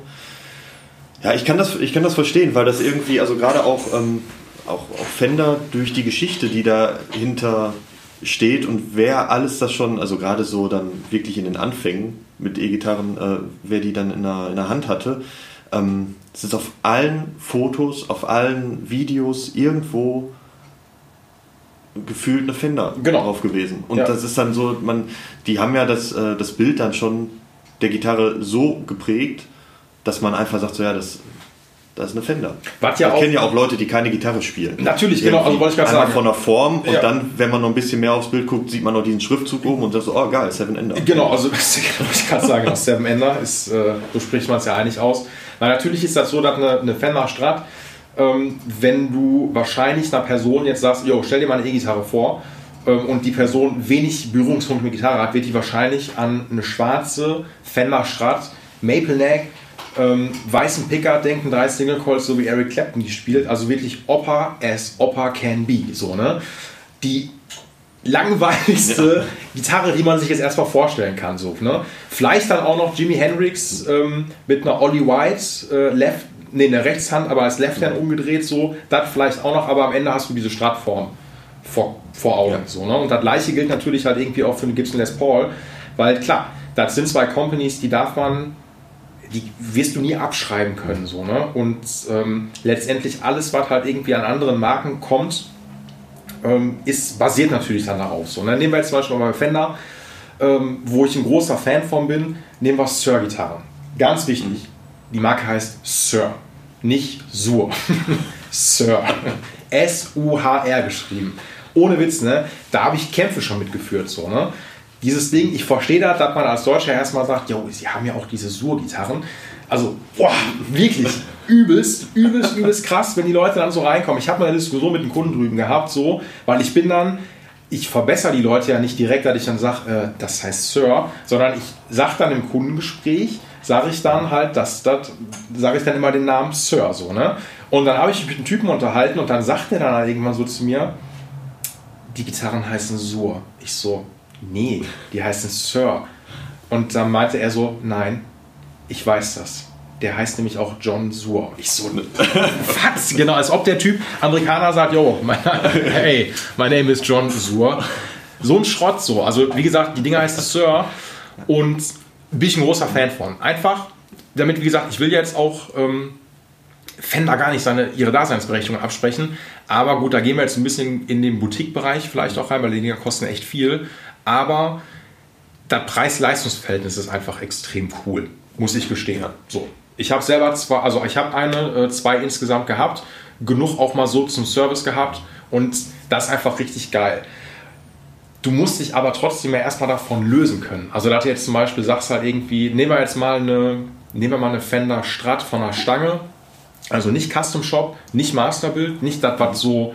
Ja, ich kann das, ich kann das verstehen, weil das irgendwie, also gerade auch, ähm, auch, auch Fender durch die Geschichte, die dahinter steht und wer alles das schon, also gerade so dann wirklich in den Anfängen mit E-Gitarren, äh, wer die dann in der, in der Hand hatte, ähm, es ist auf allen Fotos, auf allen Videos irgendwo gefühlt eine Fender Genau. drauf gewesen. Und Ja. das ist dann so, man, die haben ja das, äh, das Bild dann schon der Gitarre so geprägt, dass man einfach sagt, so ja, das, das ist eine Fender. Was ja ich kenne ja auch Leute, die keine Gitarre spielen. Natürlich, genau, also wollte ich gerade sagen. von der Form und Ja. dann, wenn man noch ein bisschen mehr aufs Bild guckt, sieht man noch diesen Schriftzug oben und sagt so, oh geil, Seven Ender. Genau, also was ich gerade sagen, Seven Ender ist, äh, so spricht man es ja eigentlich aus. Na, natürlich ist das so, dass eine, eine Fender Strat, ähm, wenn du wahrscheinlich einer Person jetzt sagst, jo, stell dir mal eine E-Gitarre vor, ähm, und die Person wenig Berührungspunkte mit Gitarre hat, wird die wahrscheinlich an eine schwarze Fender Strat Maple Neck ähm, weißen Picker denken, drei Single Calls, so wie Eric Clapton gespielt. Also wirklich Opa as Opa can be. So, ne? Die langweiligste ja. Gitarre, die man sich jetzt erstmal vorstellen kann. So, ne? Vielleicht dann auch noch Jimi Hendrix ähm, mit einer Ollie White äh, Left, nee, eine Rechtshand, aber als Left Hand umgedreht, so, das vielleicht auch noch, aber am Ende hast du diese Stratform vor, vor Augen. Ja. So, ne? Und das gleiche gilt natürlich halt irgendwie auch für den Gibson Les Paul, weil klar, das sind zwei Companies, die darf man die wirst du nie abschreiben können. So, ne? Und ähm, letztendlich alles, was halt irgendwie an anderen Marken kommt, ähm, ist basiert natürlich dann darauf. So, ne? Nehmen wir jetzt zum Beispiel mal Fender, ähm, wo ich ein großer Fan von bin, nehmen wir Sir-Gitarren. Ganz wichtig, die Marke heißt Sir, nicht Sur. Sir. S-U-H-R geschrieben. Ohne Witz, ne? Da habe ich Kämpfe schon mitgeführt, so, ne? Dieses Ding, ich verstehe das, dass man als Deutscher erstmal sagt, jo, sie haben ja auch diese Sur-Gitarren. Also, boah, wirklich übelst, übelst, übelst krass, wenn die Leute dann so reinkommen. Ich habe mal eine Diskussion mit dem Kunden drüben gehabt, so, weil ich bin dann, ich verbessere die Leute ja nicht direkt, dass ich dann sage, äh, das heißt Sir, sondern ich sage dann im Kundengespräch, sage ich dann halt, dass das, sage ich dann immer den Namen Sir, so, ne? Und dann habe ich mich mit dem Typen unterhalten und dann sagt er dann irgendwann so zu mir, die Gitarren heißen Sur. Ich so, nee, die heißen Sir. Und dann meinte er so, nein, ich weiß das. Der heißt nämlich auch John Sur. Ich so, was? Genau, als ob der Typ Amerikaner sagt, yo, mein, hey, my name is John Sur. So ein Schrott so. Also, wie gesagt, die Dinger heißen Sir und bin ich ein großer Fan von. Einfach, damit, wie gesagt, ich will jetzt auch ähm, Fender gar nicht seine, ihre Daseinsberechtigung absprechen. Aber gut, da gehen wir jetzt ein bisschen in den Boutique-Bereich vielleicht auch rein, weil die Dinger kosten echt viel aber das Preis-Leistungs-Verhältnis ist einfach extrem cool, muss ich gestehen. So. Ich habe selber zwar, also ich habe eine, äh, zwei insgesamt gehabt, genug auch mal so zum Service gehabt und das ist einfach richtig geil. Du musst dich aber trotzdem ja erstmal davon lösen können. Also, dass du jetzt zum Beispiel sagst halt irgendwie, nehmen wir jetzt mal eine, nehmen wir mal eine Fender Strat von der Stange, also nicht Custom Shop, nicht Masterbild, nicht das, was so,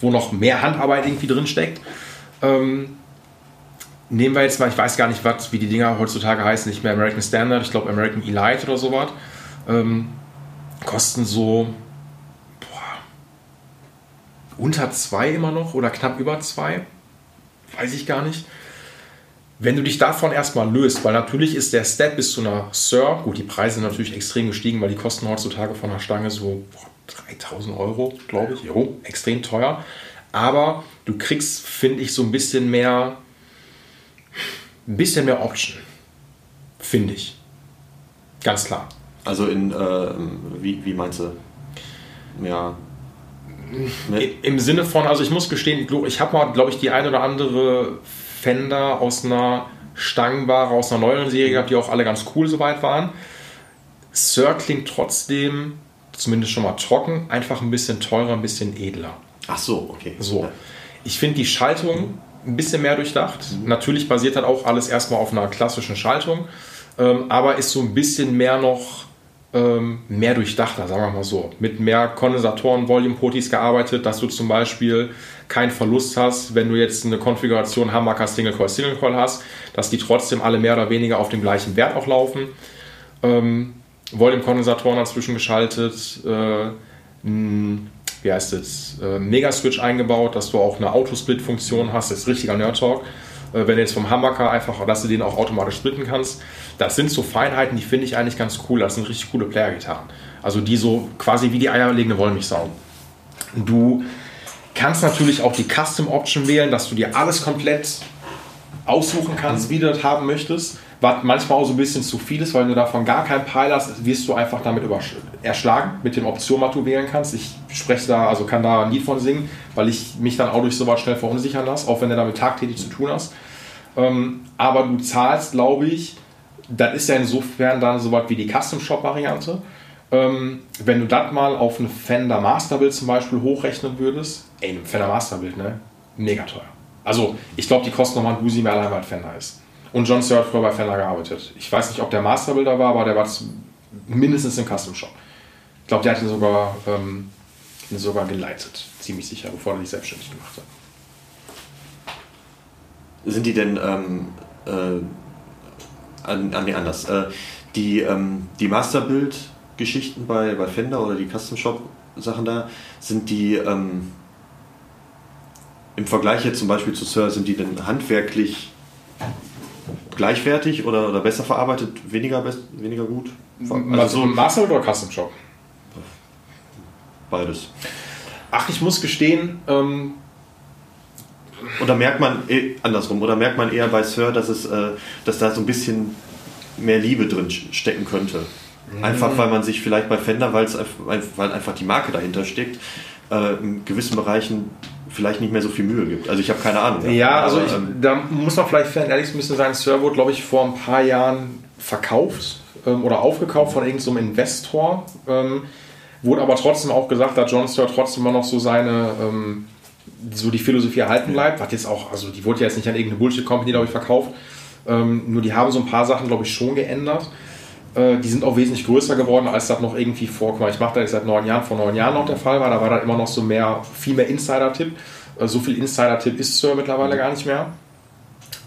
wo noch mehr Handarbeit irgendwie drin steckt. Ähm, nehmen wir jetzt mal, ich weiß gar nicht, was, wie die Dinger heutzutage heißen, nicht mehr American Standard, ich glaube American Elite oder sowas. Ähm, kosten so boah, unter zwei immer noch oder knapp über zwei. Weiß ich gar nicht. Wenn du dich davon erstmal löst, weil natürlich ist der Step bis zu einer Sir, gut, die Preise sind natürlich extrem gestiegen, weil die kosten heutzutage von einer Stange so boah, 3000 Euro, glaube ich. Jo, extrem teuer. Aber du kriegst, finde ich, so ein bisschen mehr ein bisschen mehr Option. Finde ich. Ganz klar. Also in, äh, wie, wie meinst du? Ja. Im Sinne von, also ich muss gestehen, ich habe mal, glaube ich, die ein oder andere Fender aus einer Stangenware, aus einer neueren Serie gehabt, die auch alle ganz cool soweit waren. Sir klingt trotzdem, zumindest schon mal trocken, einfach ein bisschen teurer, ein bisschen edler. Ach so, okay. So. Ich finde die Schaltung ein bisschen mehr durchdacht. Mhm. Natürlich basiert das auch alles erstmal auf einer klassischen Schaltung, ähm, aber ist so ein bisschen mehr noch ähm, mehr durchdachter, sagen wir mal so. Mit mehr Kondensatoren, Volume-Potis gearbeitet, dass du zum Beispiel keinen Verlust hast, wenn du jetzt eine Konfiguration Hamburger Single Coil Single Coil hast, dass die trotzdem alle mehr oder weniger auf dem gleichen Wert auch laufen. Ähm, Volume-Kondensatoren dazwischen geschaltet, äh, wie heißt es, äh, Megaswitch eingebaut, dass du auch eine Autosplit-Funktion hast. Das ist richtiger Nerd-Talk. Äh, wenn du jetzt vom Humbucker einfach, dass du den auch automatisch splitten kannst. Das sind so Feinheiten, die finde ich eigentlich ganz cool. Das sind richtig coole Player-Gitarren. Also die so quasi wie die eierlegende Wollmilchsau. Du kannst natürlich auch die Custom Option wählen, dass du dir alles komplett aussuchen kannst, wie du das haben möchtest was manchmal auch so ein bisschen zu viel ist, weil du davon gar keinen Peil hast, wirst du einfach damit erschlagen mit den Optionen, was du wählen kannst. Ich spreche da, also kann da ein Lied von singen, weil ich mich dann auch durch sowas schnell verunsichern lasse, auch wenn du damit tagtäglich zu tun hast. Ähm, aber du zahlst, glaube ich, das ist ja insofern dann sowas wie die Custom Shop Variante. Ähm, wenn du das mal auf eine Fender Masterbild zum Beispiel hochrechnen würdest, ey, ein Fender Masterbild, ne? Mega teuer. Also, ich glaube, die kosten nochmal ein Busi mehr allein, weil Fender ist. Und John Stewart hat früher bei Fender gearbeitet. Ich weiß nicht, ob der Masterbuilder war, aber der war mindestens im Custom Shop. Ich glaube, der hat ihn sogar, ähm, sogar geleitet. Ziemlich sicher, bevor er sich selbstständig gemacht hat. sind die denn ähm, äh, an, an, nee, anders. Äh, die, ähm, die Masterbild-Geschichten bei, bei Fender oder die Custom Shop-Sachen da, sind die ähm, im Vergleich jetzt zum Beispiel zu Sir, sind die denn handwerklich gleichwertig oder, oder besser verarbeitet, weniger, best, weniger gut? Also so Masterbild oder Custom Shop? Beides. Ach, ich muss gestehen, ähm, Oder merkt man eh, andersrum, oder merkt man eher bei Sir, dass es, äh, dass da so ein bisschen mehr Liebe drin stecken könnte? Einfach weil man sich vielleicht bei Fender, weil's, einf- weil einfach die Marke dahinter steckt, äh, in gewissen Bereichen vielleicht nicht mehr so viel Mühe gibt. Also ich habe keine Ahnung. Ja, also Aber, ich, ähm, da muss man vielleicht fair ehrlich ein bisschen sagen, Sir wurde, glaube ich, vor ein paar Jahren verkauft ähm, oder aufgekauft von irgendeinem so Investor. Ähm, wurde aber trotzdem auch gesagt, dass John Sir trotzdem immer noch so seine, ähm, so die Philosophie erhalten bleibt. Was jetzt auch, also die wurde ja jetzt nicht an irgendeine Bullshit-Company, glaube ich, verkauft. Ähm, nur die haben so ein paar Sachen, glaube ich, schon geändert. Äh, die sind auch wesentlich größer geworden, als das noch irgendwie vor, ich mache das jetzt seit neun Jahren, vor neun Jahren noch der Fall war. Da war dann immer noch so mehr, viel mehr Insider-Tipp. Äh, so viel Insider-Tipp ist Sir mittlerweile gar nicht mehr.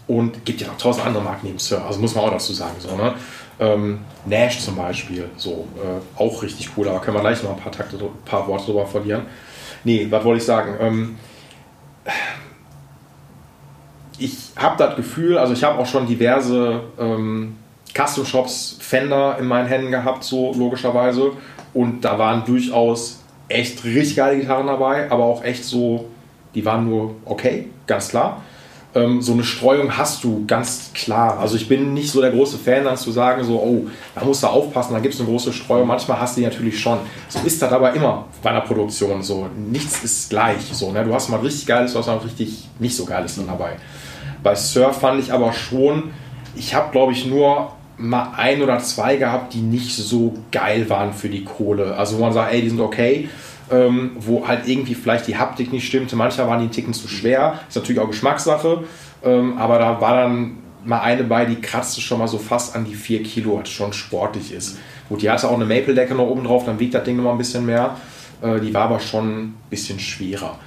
Und gibt ja noch tausend andere Marken neben Sir, also muss man auch dazu sagen. So, ne? ähm, Nash zum Beispiel, so, äh, auch richtig cool, aber können wir gleich noch ein paar, Takte, paar Worte drüber verlieren. Nee, was wollte ich sagen? Ähm, ich habe das Gefühl, also ich habe auch schon diverse ähm, Custom Shops Fender in meinen Händen gehabt, so logischerweise. Und da waren durchaus echt richtig geile Gitarren dabei, aber auch echt so, die waren nur okay, ganz klar. Ähm, so eine Streuung hast du ganz klar. Also ich bin nicht so der große Fan, dann zu sagen, so, oh, da musst du aufpassen, da gibt es eine große Streuung. Manchmal hast du die natürlich schon. So ist das aber immer bei einer Produktion so. Nichts ist gleich. So, ne? Du hast mal richtig Geiles, du hast mal richtig nicht so Geiles dann dabei. Bei Surf fand ich aber schon, ich habe glaube ich nur mal ein oder zwei gehabt, die nicht so geil waren für die Kohle. Also wo man sagt, ey, die sind okay, ähm, wo halt irgendwie vielleicht die Haptik nicht stimmte. Mancher waren die einen Ticken zu schwer. Ist natürlich auch Geschmackssache. Ähm, aber da war dann mal eine bei, die kratzte schon mal so fast an die 4 Kilo, was schon sportlich ist. Gut, die hatte auch eine Maple-Decke noch oben drauf, dann wiegt das Ding noch mal ein bisschen mehr. Äh, die war aber schon ein bisschen schwerer.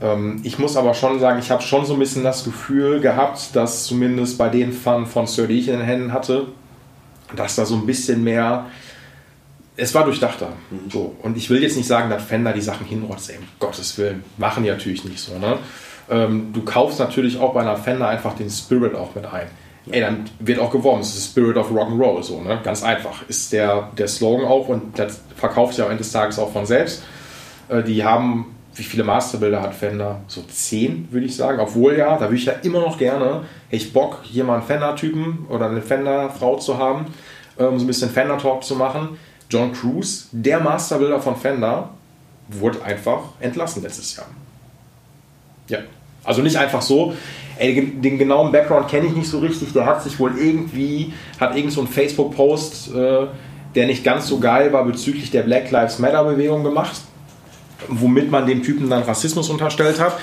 Ähm, ich muss aber schon sagen, ich habe schon so ein bisschen das Gefühl gehabt, dass zumindest bei den Fun von Sir, die ich in den Händen hatte, dass da so ein bisschen mehr. Es war durchdachter. So. Und ich will jetzt nicht sagen, dass Fender die Sachen hinrotzt, ey, um Gottes Willen. Machen die natürlich nicht so. Ne? Ähm, du kaufst natürlich auch bei einer Fender einfach den Spirit auch mit ein. Ey, dann wird auch geworben, es ist Spirit of Rock'n'Roll, so, ne? Ganz einfach. Ist der, der Slogan auch und das verkauft sich am Ende des Tages auch von selbst. Äh, die haben, wie viele Masterbilder hat Fender? So zehn, würde ich sagen. Obwohl ja, da würde ich ja immer noch gerne, hätte ich Bock, hier mal einen Fender-Typen oder eine Fender-Frau zu haben, ähm, so ein bisschen Fender-Talk zu machen. John Cruise, der Masterbilder von Fender, wurde einfach entlassen letztes Jahr. Ja, also nicht einfach so. Ey, den den genauen Background kenne ich nicht so richtig. Der hat sich wohl irgendwie, hat irgend so einen Facebook-Post, äh, der nicht ganz so geil war bezüglich der Black Lives Matter-Bewegung gemacht, womit man dem Typen dann Rassismus unterstellt hat.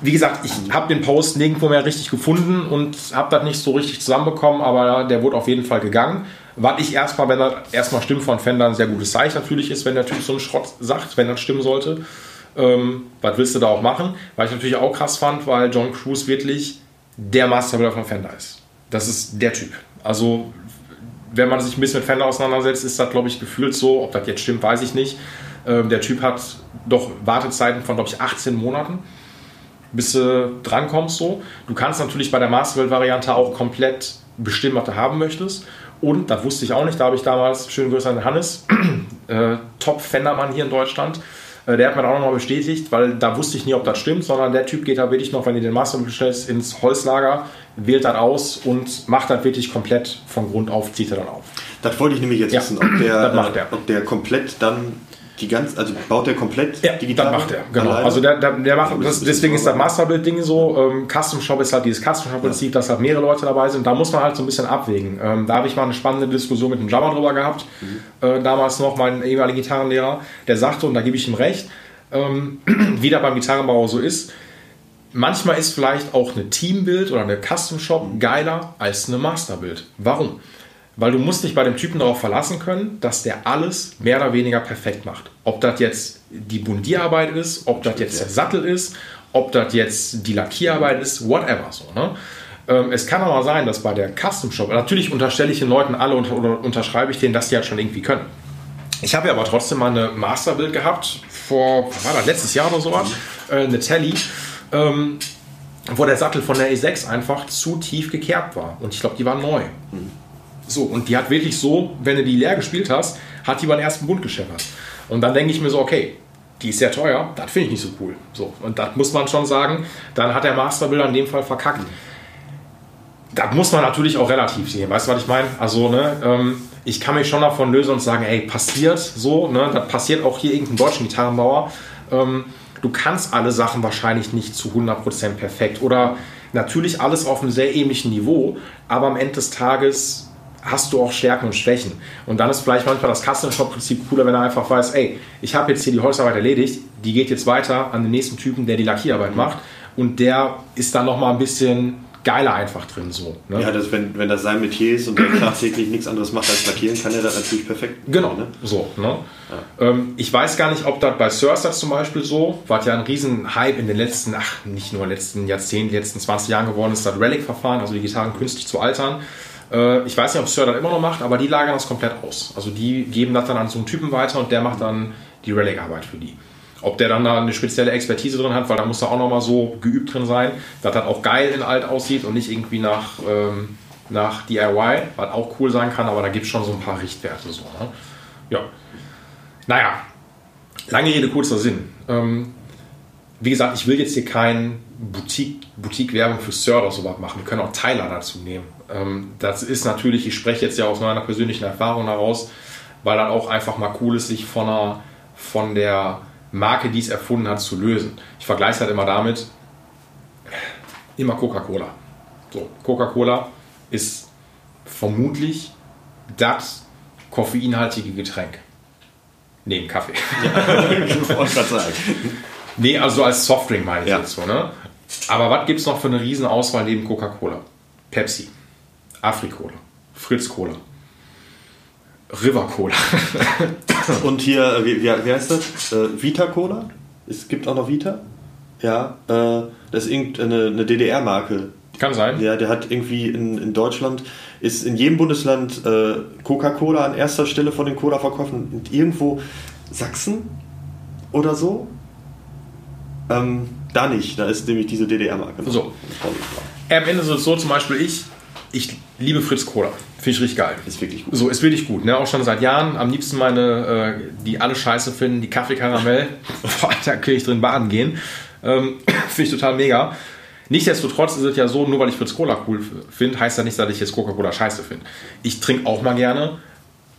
Wie gesagt, ich habe den Post nirgendwo mehr richtig gefunden und habe das nicht so richtig zusammenbekommen, aber der wurde auf jeden Fall gegangen. Was ich erstmal, wenn das erstmal stimmt von Fender, ein sehr gutes Zeichen natürlich ist, wenn der Typ so einen Schrott sagt, wenn das stimmen sollte. Ähm, was willst du da auch machen? Weil ich natürlich auch krass fand, weil John Cruise wirklich der Masterbuilder von Fender ist. Das ist der Typ. Also, wenn man sich ein bisschen mit Fender auseinandersetzt, ist das, glaube ich, gefühlt so. Ob das jetzt stimmt, weiß ich nicht. Ähm, der Typ hat doch Wartezeiten von, glaube ich, 18 Monaten, bis du drankommst. So. Du kannst natürlich bei der Masterbuild-Variante auch komplett bestimmen, was du haben möchtest. Und, das wusste ich auch nicht, da habe ich damals, schönen Grüße an Hannes, äh, Top-Fendermann hier in Deutschland, äh, der hat mir auch nochmal bestätigt, weil da wusste ich nie, ob das stimmt, sondern der Typ geht da wirklich noch, wenn du den Master bestellst, ins Holzlager, wählt das aus und macht das wirklich komplett von Grund auf, zieht er dann auf. Das wollte ich nämlich jetzt Ja, wissen, ob der, äh, ob der komplett dann die ganze, also baut der komplett die Gitarre? das macht er, genau. alleine? Also der, der, der macht, das, deswegen ist das Masterbild-Ding so. Ähm, Custom Shop ist halt dieses Custom Shop-Prinzip, dass halt mehrere Leute dabei sind. Da muss man halt so ein bisschen abwägen. Ähm, da habe ich mal eine spannende Diskussion mit dem Jabba drüber gehabt. Äh, damals noch mein ehemaliger Gitarrenlehrer. Der sagte, und da gebe ich ihm recht, ähm, wie das beim Gitarrenbauer so ist, manchmal ist vielleicht auch eine Teambild oder eine Custom Shop geiler als eine Masterbild. Warum? Weil du musst dich bei dem Typen darauf verlassen können, dass der alles mehr oder weniger perfekt macht. Ob das jetzt die Bundierarbeit ist, ob das jetzt der Sattel ist, ob das jetzt die Lackierarbeit ist, whatever so. Ne? Ähm, es kann aber sein, dass bei der Custom Shop, natürlich unterstelle ich den Leuten alle oder unterschreibe ich denen, dass die halt schon irgendwie können. Ich habe ja aber trotzdem mal eine Masterbild gehabt, vor, war das, letztes Jahr oder sowas, äh, eine Telly, ähm, wo der Sattel von der E6 einfach zu tief gekerbt war. Und ich glaube, die war neu. So, und die hat wirklich so, wenn du die leer gespielt hast, hat die beim ersten Bund gescheppert. Und dann denke ich mir so, okay, die ist sehr teuer, das finde ich nicht so cool. So, und das muss man schon sagen, dann hat der Masterbilder in dem Fall verkackt. Das muss man natürlich auch relativ sehen, weißt du, was ich meine? Also, ne, ähm, ich kann mich schon davon lösen und sagen, ey, passiert so, ne, das passiert auch hier irgendeinem deutschen Gitarrenbauer. Ähm, du kannst alle Sachen wahrscheinlich nicht zu 100% perfekt oder natürlich alles auf einem sehr ähnlichen Niveau, aber am Ende des Tages hast du auch Stärken und Schwächen. Und dann ist vielleicht manchmal das Custom Shop Prinzip cooler, wenn er einfach weiß, ey, ich habe jetzt hier die Holzarbeit erledigt, die geht jetzt weiter an den nächsten Typen, der die Lackierarbeit macht und der ist dann noch mal ein bisschen geiler einfach drin so. Ne? Ja, das, wenn, wenn das sein Metier ist und der tagtäglich nichts anderes macht als lackieren, kann er das natürlich perfekt. Genau, Ne? so. Ne? Ähm, ich weiß gar nicht, ob das bei Sursa zum Beispiel so, war ja ein riesen Hype in den letzten, ach, nicht nur letzten Jahrzehnten, letzten 20 Jahren geworden ist, das Relic-Verfahren, also die Gitarren künstlich zu altern. Äh, ich weiß nicht, ob Sir das immer noch macht, aber die lagern das komplett aus. Also die geben das dann an so einen Typen weiter und der macht dann die Relic-Arbeit für die. Ob der dann da eine spezielle Expertise drin hat, weil da muss er auch nochmal so geübt drin sein, dass das auch geil in alt aussieht und nicht irgendwie nach, ähm, nach DIY, was auch cool sein kann, aber da gibt es schon so ein paar Richtwerte. So, ne? Ja. Naja, lange Rede, kurzer Sinn. Ähm, wie gesagt, ich will jetzt hier kein Boutique, Boutique-Werbung für Sir oder sowas machen. Wir können auch Tyler dazu nehmen. Ähm, das ist natürlich, ich spreche jetzt ja aus meiner persönlichen Erfahrung heraus, weil das auch einfach mal cool ist, sich von, einer, von der Marke, die es erfunden hat, zu lösen. Ich vergleiche es halt immer damit, immer Coca-Cola. So, Coca-Cola ist vermutlich das koffeinhaltige Getränk. Neben Kaffee. Ich wollte gerade sagen. Nee, also als Softdrink meine ich Ja. jetzt so, ne? Aber was gibt es noch für eine riesen Auswahl neben Coca-Cola? Pepsi, Afri-Cola, Fritz-Cola, River-Cola. Und hier, äh, wie, wie, heißt das? Äh, Vita Cola? Es gibt auch noch Vita? Ja, äh, das ist irgendeine eine DDR-Marke. Kann sein. Ja, der hat irgendwie in, in Deutschland, ist in jedem Bundesland äh, Coca-Cola an erster Stelle von den Cola-Verkäufen. Und irgendwo Sachsen oder so? Ähm, da nicht, da ist nämlich diese DDR-Marke. So. Am Ende ist es so zum Beispiel ich, ich liebe Fritz Cola. Finde ich richtig geil. Ist wirklich gut. So, ist wirklich gut. Ne? Auch schon seit Jahren. Am liebsten meine, äh, die alle scheiße finden, die Kaffee-Karamell. Boah, da kann ich drin baden gehen. Ähm, Finde ich total mega. Nichtsdestotrotz ist es ja so, nur weil ich Fritz Cola cool finde, heißt ja nicht, dass ich jetzt Coca-Cola scheiße finde. Ich trinke auch mal gerne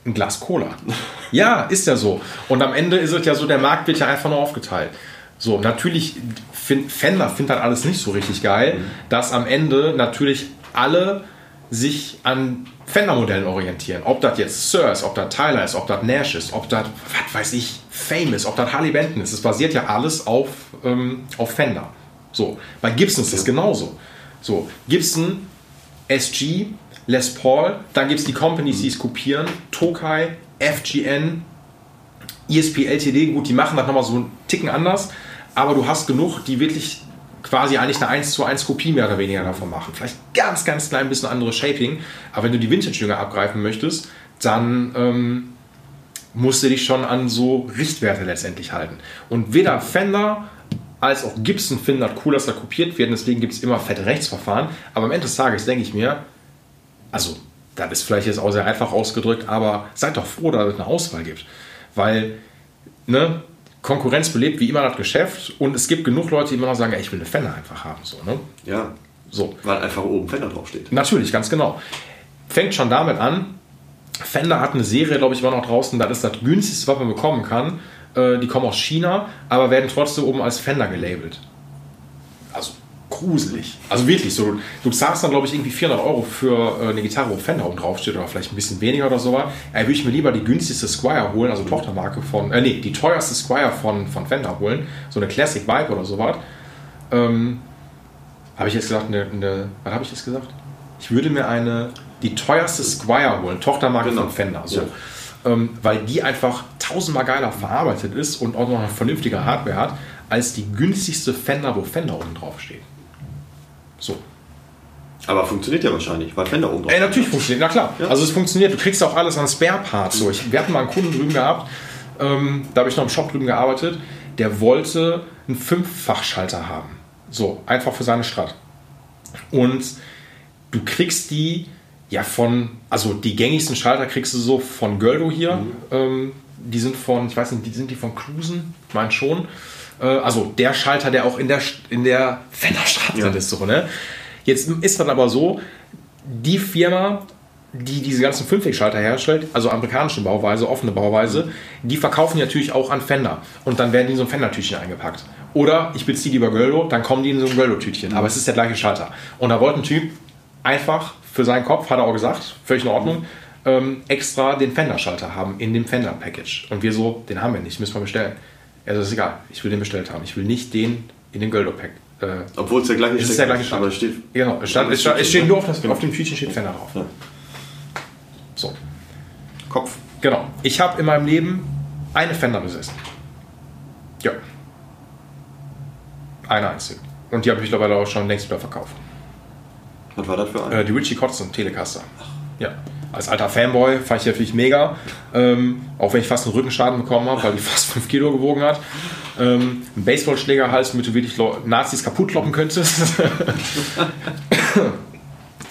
ein Glas Cola. Ja, ist ja so. Und am Ende ist es ja so, der Markt wird ja einfach nur aufgeteilt. So, natürlich, find, Fender findet das alles nicht so richtig geil, dass am Ende natürlich alle sich an Fender-Modellen orientieren. Ob das jetzt Sir ist, ob das Tyler ist, ob das Nash ist, ob das, was weiß ich, Fame ist, ob das Harley Benton ist. Es basiert ja alles auf, ähm, auf Fender. So, bei Gibson ist das genauso. So, Gibson, SG, Les Paul, dann gibt es die Companies, die es kopieren, Tokai, FGN, ESP LTD, gut, die machen das nochmal so einen Ticken anders, aber du hast genug, die wirklich quasi eigentlich eine 1 zu 1 Kopie mehr oder weniger davon machen. Vielleicht ganz, ganz klein bisschen anderes Shaping, aber wenn du die Vintage-Jünger abgreifen möchtest, dann ähm, musst du dich schon an so Richtwerte letztendlich halten. Und weder Fender als auch Gibson finden das cool, dass da kopiert wird, deswegen gibt es immer fette Rechtsverfahren, aber am Ende des Tages denke ich mir, also das ist vielleicht jetzt auch sehr einfach ausgedrückt, aber seid doch froh, dass es eine Auswahl gibt. Weil, ne, Konkurrenz belebt wie immer das Geschäft und es gibt genug Leute, die immer noch sagen, ey, ich will eine Fender einfach haben. So, ne? Ja, so. weil einfach oben Fender draufsteht. Natürlich, ganz genau. Fängt schon damit an. Fender hat eine Serie, glaube ich, war noch draußen, das ist das günstigste, was man bekommen kann. Äh, die kommen aus China, aber werden trotzdem oben als Fender gelabelt. Also gruselig. Also wirklich so. Du, zahlst dann, glaube ich, irgendwie 400 Euro für äh, eine Gitarre, wo Fender oben draufsteht oder vielleicht ein bisschen weniger oder so. Ja, würde ich mir lieber die günstigste Squire holen, also Tochtermarke von, äh, nee, die teuerste Squire von, von Fender holen. So eine Classic Vibe oder sowas. Ähm, habe ich jetzt gesagt, eine, eine was habe ich jetzt gesagt? Ich würde mir eine, die teuerste Squire holen, Tochtermarke Genau. von Fender. So. Ja. Ähm, weil die einfach tausendmal geiler verarbeitet ist und auch noch eine vernünftige Hardware hat. als die günstigste Fender, wo Fender oben drauf steht. So. Aber funktioniert ja wahrscheinlich, weil Fender oben drauf Ey, natürlich funktioniert, na klar. Ja. Also es funktioniert, du kriegst auch alles an Spare-Parts. So. Ich, wir hatten mal einen Kunden drüben gehabt, ähm, da habe ich noch im Shop drüben gearbeitet, der wollte einen Fünffachschalter haben. So, einfach für seine Strat. Und du kriegst die ja von, also die gängigsten Schalter kriegst du so von Göldo hier. Ähm, die sind von, ich weiß nicht, die sind die von Klusen? Ich meine schon. Äh, also der Schalter, der auch in der, in der Fenderstraße Ja. ist. So, ne? Jetzt ist dann aber so, die Firma, die diese ganzen Fünfwegschalter herstellt, also amerikanische Bauweise, offene Bauweise, die verkaufen die natürlich auch an Fender. Und dann werden die in so ein Fender-Tütchen eingepackt. Oder ich beziehe die bei Göldo, dann kommen die in so ein Göldo-Tütchen. Aber es ist der gleiche Schalter. Und da wollte ein Typ einfach für seinen Kopf, hat er auch gesagt, völlig in Ordnung, ähm, extra den Fender-Schalter haben in dem Fender-Package. Und wir so, den haben wir nicht, müssen wir bestellen. Er so, ist egal, ich will den bestellt haben. Ich will nicht den in den Göldo-Pack. Äh, Obwohl es der gleiche es ist der gleiche aber Schalter. es steht. Genau, es, stand, es, stand, es steht nur auf, das, auf dem Tütchen steht Fender drauf. Ja. So, Kopf. genau. Ich habe in meinem Leben eine Fender besessen. Ja. Eine einzige. Und die habe ich mittlerweile auch schon längst wieder verkauft. Was war das für ein? Äh, die Richie Kotzen Telecaster. Ja. Als alter Fanboy fand ich natürlich mega. Ähm, auch wenn ich fast einen Rückenschaden bekommen habe, weil die fast 5 Kilo gewogen hat. Ähm, ein Baseballschlägerhals, damit du wirklich Nazis kaputt kloppen könntest.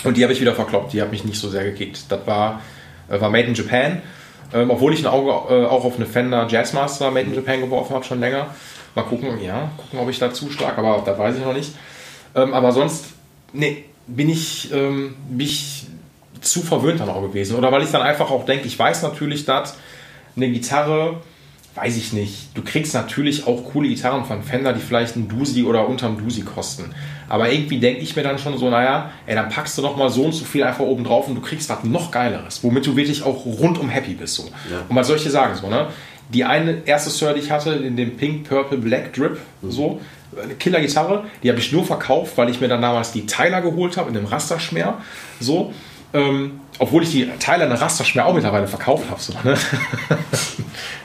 Und die habe ich wieder verkloppt. Die hat mich nicht so sehr gekickt. Das war, äh, war Made in Japan. Ähm, obwohl ich ein Auge äh, auch auf eine Fender Jazzmaster Made in Japan geworfen habe, schon länger. Mal gucken, ja, gucken, ob ich da zuschlag, aber da weiß ich noch nicht. Ähm, aber sonst, nee, bin ich, ähm, bin ich zu verwöhnt dann auch gewesen. Oder weil ich dann einfach auch denke, ich weiß natürlich, dass eine Gitarre, weiß ich nicht, du kriegst natürlich auch coole Gitarren von Fender, die vielleicht ein Dusi oder unterm Dusi kosten. Aber irgendwie denke ich mir dann schon so, naja, ey, dann packst du noch mal so und so viel einfach oben drauf und du kriegst was noch Geileres, womit du wirklich auch rundum happy bist. So. Ja. Und was soll ich dir sagen? So, ne? Die eine erste Sir, die ich hatte, in dem Pink, Purple, Black Drip, so, eine Killer-Gitarre, die habe ich nur verkauft, weil ich mir dann damals die Tyler geholt habe in dem Rasterschmer. So. Ähm, obwohl ich die Tyler in der Rasterschmer auch mittlerweile verkauft habe. So, ne?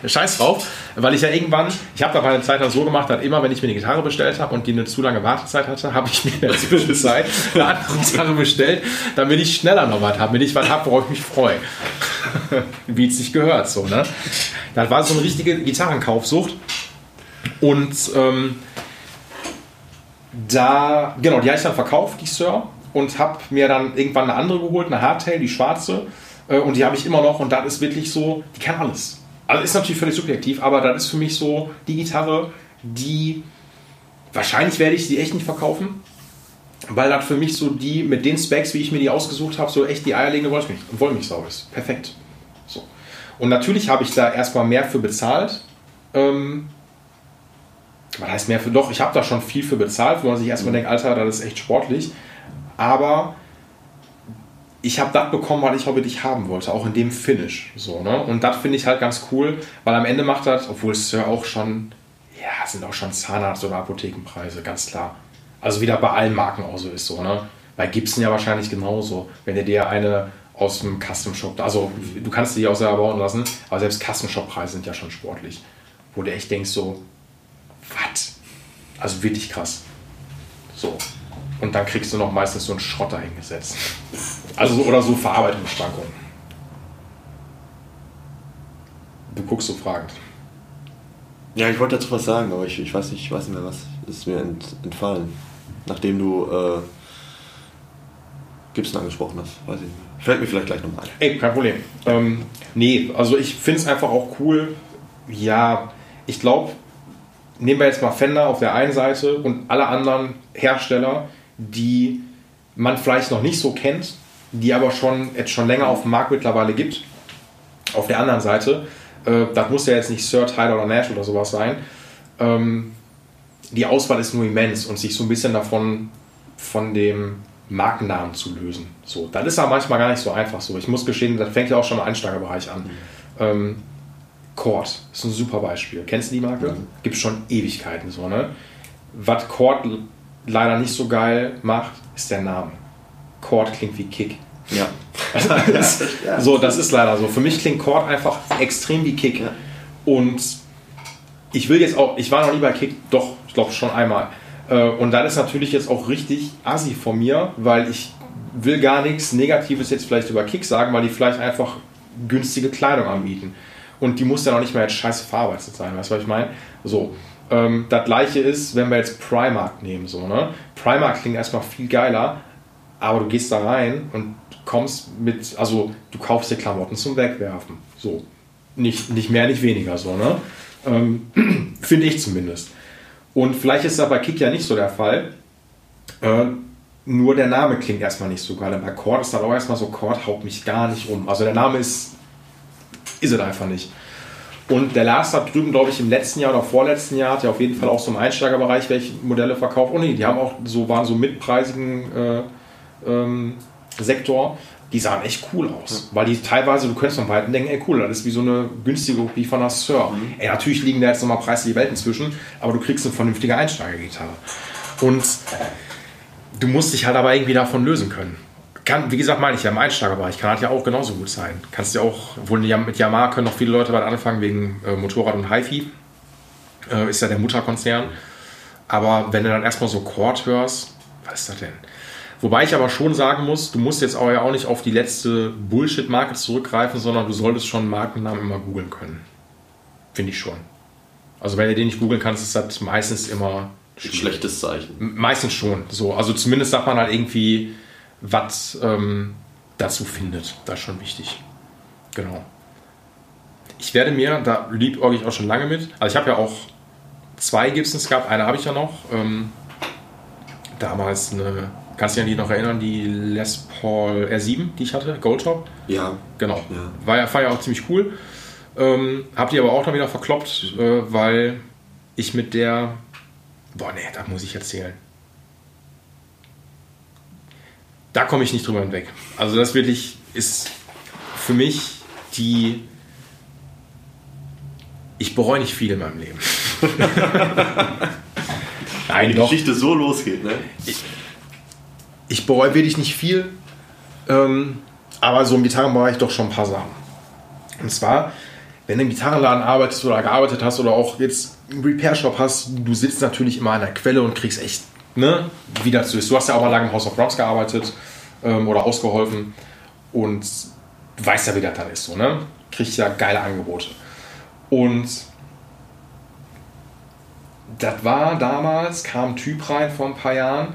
Scheiß drauf, weil ich ja irgendwann, ich habe da meine Zeit dann so gemacht, dass immer, wenn ich mir eine Gitarre bestellt habe und die eine zu lange Wartezeit hatte, habe ich mir in der Zwischenzeit eine andere Gitarre bestellt, damit ich schneller noch was habe, damit ich was habe, worauf ich mich freue. Wie es sich gehört, so, ne? Das war so eine richtige Gitarrenkaufsucht. Und ähm, da, genau, die habe ich dann verkauft, die Sir, und habe mir dann irgendwann eine andere geholt, eine Hardtail, die schwarze. Äh, Und die habe ich immer noch und das ist wirklich so, die kann alles. Also ist natürlich völlig subjektiv, aber das ist für mich so die Gitarre, die wahrscheinlich werde ich sie echt nicht verkaufen, weil das für mich so die mit den Specs, wie ich mir die ausgesucht habe, so echt die eierlegende Wollmilch, Wollmilchsau ist. Perfekt. So. Und natürlich habe ich da erstmal mehr für bezahlt. Ähm, was heißt mehr für doch? Ich habe da schon viel für bezahlt, wo man sich erstmal denkt, Alter, das ist echt sportlich. Aber ich habe das bekommen, was ich auch wirklich haben wollte, auch in dem Finish. So, ne? Und das finde ich halt ganz cool, weil am Ende macht das, obwohl es ja auch schon, ja, sind auch schon Zahnarzt- oder Apothekenpreise, ganz klar. Also wieder bei allen Marken auch so ist so, ne? Bei Gibson ja wahrscheinlich genauso. Wenn du dir eine aus dem Custom Shop, also du kannst die auch selber bauen lassen, aber selbst Custom Shop Preise sind ja schon sportlich. Wo du echt denkst so, was? Also wirklich krass. So. Und dann kriegst du noch meistens so einen Schrott dahingesetzt. Also so, oder so Verarbeitungsschwankungen. Du guckst so fragend. Ja, ich wollte dazu was sagen, aber ich, ich weiß nicht, ich weiß nicht mehr was. Ist mir ent, entfallen. Nachdem du äh, Gibson angesprochen hast. Weiß ich nicht. Fällt mir vielleicht gleich nochmal ein. Ey, kein Problem. Ähm, nee, also ich finde es einfach auch cool. Ja, ich glaube, nehmen wir jetzt mal Fender auf der einen Seite und alle anderen Hersteller, die man vielleicht noch nicht so kennt, die aber schon jetzt schon länger auf dem Markt mittlerweile gibt. Auf der anderen Seite, äh, das muss ja jetzt nicht Sir, Tyler oder Nash oder sowas sein. Ähm, die Auswahl ist nur immens und sich so ein bisschen davon von dem Markennamen zu lösen. So, das ist aber manchmal gar nicht so einfach so. Ich muss gestehen, das fängt ja auch schon im Einsteigerbereich an. Ähm, Cord ist ein super Beispiel. Kennst du die Marke? Gibt schon Ewigkeiten so, ne? Was Cord leider nicht so geil macht, ist der Name. Cord klingt wie Kick. Ja. Das- so, das ist leider so. Für mich klingt Cord einfach extrem wie Kick. Ja. Und ich will jetzt auch, ich war noch nie bei Kick, doch, ich glaube schon einmal. Äh, und dann ist natürlich jetzt auch richtig assi von mir, weil ich will gar nichts Negatives jetzt vielleicht über Kick sagen, weil die vielleicht einfach günstige Kleidung anbieten. Und die muss dann auch nicht mehr jetzt scheiße verarbeitet sein, weißt du, was ich meine? So. Ähm, das gleiche ist, wenn wir jetzt Primark nehmen, so, ne? Primark klingt erstmal viel geiler, aber du gehst da rein und kommst mit, also du kaufst dir Klamotten zum Wegwerfen. So. Nicht, nicht mehr, nicht weniger, so, ne? Ähm, Finde ich zumindest. Und vielleicht ist das bei Kick ja nicht so der Fall. Äh, nur der Name klingt erstmal nicht so geil. Bei Cord ist dann auch erstmal so, Cord haut mich gar nicht um. Also der Name ist, ist es einfach nicht. Und der Lars hat drüben, glaube ich, im letzten Jahr oder vorletzten Jahr hat ja auf jeden Fall auch so im Einsteigerbereich welche Modelle verkauft. Oh nee, die haben auch so, waren so mitpreisigen äh, ähm, Sektor. Die sahen echt cool aus. Weil die teilweise, du könntest von Weitem denken, ey cool, das ist wie so eine günstige Kopie von Sir. Mhm. Ey, natürlich liegen da jetzt nochmal preisliche Welten zwischen, aber du kriegst eine vernünftige Einsteigergitarre. Und du musst dich halt aber irgendwie davon lösen können. Kann, wie gesagt, meine ich ja im Einsteigerbereich, kann halt ja auch genauso gut sein. Kannst ja auch, wohl mit Yamaha können noch viele Leute bald anfangen wegen äh, Motorrad und HiFi. Äh, ist ja der Mutterkonzern. Aber wenn du dann erstmal so Chord hörst, was ist das denn? Wobei ich aber schon sagen muss, du musst jetzt auch ja auch nicht auf die letzte Bullshit-Marke zurückgreifen, sondern du solltest schon Markennamen immer googeln können. Finde ich schon. Also wenn du den nicht googeln kannst, ist das meistens immer Ein schlechtes Zeichen. Meistens schon. So, also zumindest sagt man halt irgendwie, was ähm, dazu findet. Das ist schon wichtig. Genau. Ich werde mir, da liebäuge ich auch schon lange mit. Also ich habe ja auch zwei Gibsons gehabt. Eine habe ich ja noch. Ähm, damals eine, kannst du dich an die noch erinnern, die Les Paul R7, die ich hatte, Goldtop. Ja. Genau. Ja. War ja, war ja auch ziemlich cool. Ähm, hab die aber auch dann wieder verkloppt, äh, weil ich mit der. Boah, nee, da muss ich erzählen. Da komme ich nicht drüber hinweg. Also, das wirklich ist für mich die. Ich bereue nicht viel in meinem Leben. Nein, Die doch. Geschichte so losgeht, ne? ich bereue wirklich nicht viel, ähm, aber so im Gitarrenbereich doch schon ein paar Sachen. Und zwar, wenn du im Gitarrenladen arbeitest oder gearbeitet hast oder auch jetzt einen Repair-Shop hast, du sitzt natürlich immer an der Quelle und kriegst echt, ne, wie das so ist. Du hast ja auch mal lange im House of Bronx gearbeitet ähm, oder ausgeholfen und weißt ja, wie das dann ist, so, ne? Kriegst ja geile Angebote. Und das war damals, kam ein Typ rein vor ein paar Jahren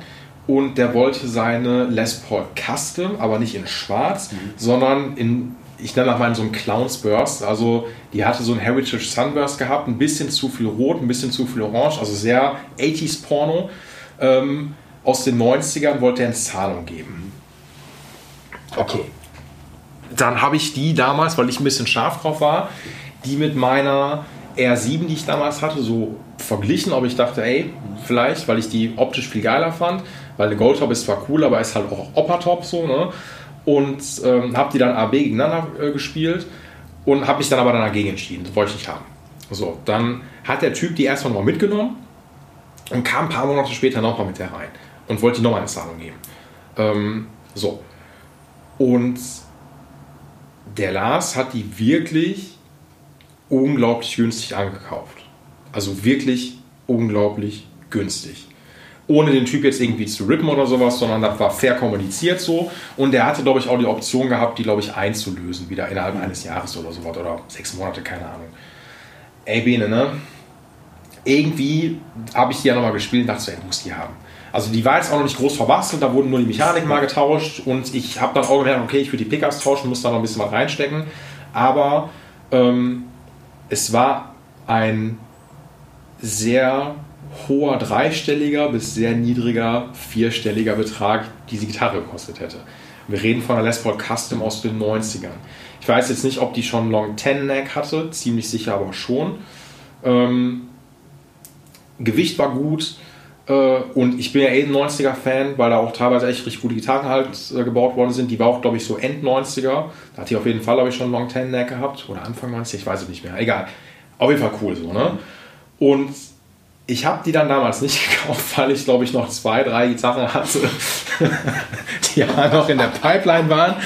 und der wollte seine Les Paul Custom, aber nicht in schwarz, sondern in, ich nenne das mal in so einem Clowns Burst. Also die hatte so ein Heritage Sunburst gehabt, ein bisschen zu viel Rot, ein bisschen zu viel Orange, also sehr 80s Porno. Ähm, aus den 90ern wollte er in Zahlung geben. Okay. Dann habe ich die damals, weil ich ein bisschen scharf drauf war, die mit meiner R7, die ich damals hatte, so verglichen, ob ich dachte, ey, vielleicht, weil ich die optisch viel geiler fand, weil der Goldtop ist zwar cool, aber ist halt auch Oppertop so, ne? Und ähm, habe die dann AB gegeneinander äh, gespielt und habe mich dann aber dann dagegen entschieden. Das wollte ich nicht haben. So, dann hat der Typ die erstmal nochmal mitgenommen und kam ein paar Monate später nochmal mit der rein und wollte nochmal eine Zahlung geben. Ähm, so. Und der Lars hat die wirklich unglaublich günstig angekauft. Also wirklich unglaublich günstig. Ohne den Typ jetzt irgendwie zu rippen oder sowas, sondern das war fair kommuniziert so. Und der hatte, glaube ich, auch die Option gehabt, die, glaube ich, einzulösen, wieder innerhalb eines Jahres oder sowas. Oder sechs Monate, keine Ahnung. Ey, Bene, ne? Irgendwie habe ich die ja nochmal gespielt und dachte du musst die haben. Also die war jetzt auch noch nicht groß verbastelt, da wurden nur die Mechaniken mal getauscht und ich habe dann auch gemerkt, okay, ich will die Pickups tauschen, muss da noch ein bisschen was reinstecken. Aber ähm, es war ein sehr hoher dreistelliger bis sehr niedriger vierstelliger Betrag, die die Gitarre gekostet hätte. Wir reden von einer Les Paul Custom aus den 90ern. Ich weiß jetzt nicht, ob die schon Long Ten Neck hatte, ziemlich sicher aber schon. Ähm, Gewicht war gut äh, und ich bin ja eh ein 90er-Fan, weil da auch teilweise echt richtig gute Gitarren halt äh, gebaut worden sind. Die war auch, glaube ich, so End 90er. Da hat die auf jeden Fall, glaube ich, schon Long Ten Neck gehabt oder Anfang 90er, ich weiß es nicht mehr. Egal. Auf jeden Fall cool so, ne? Und ich habe die dann damals nicht gekauft, weil ich glaube ich noch zwei, drei Gitarren hatte, die ja noch in der Pipeline waren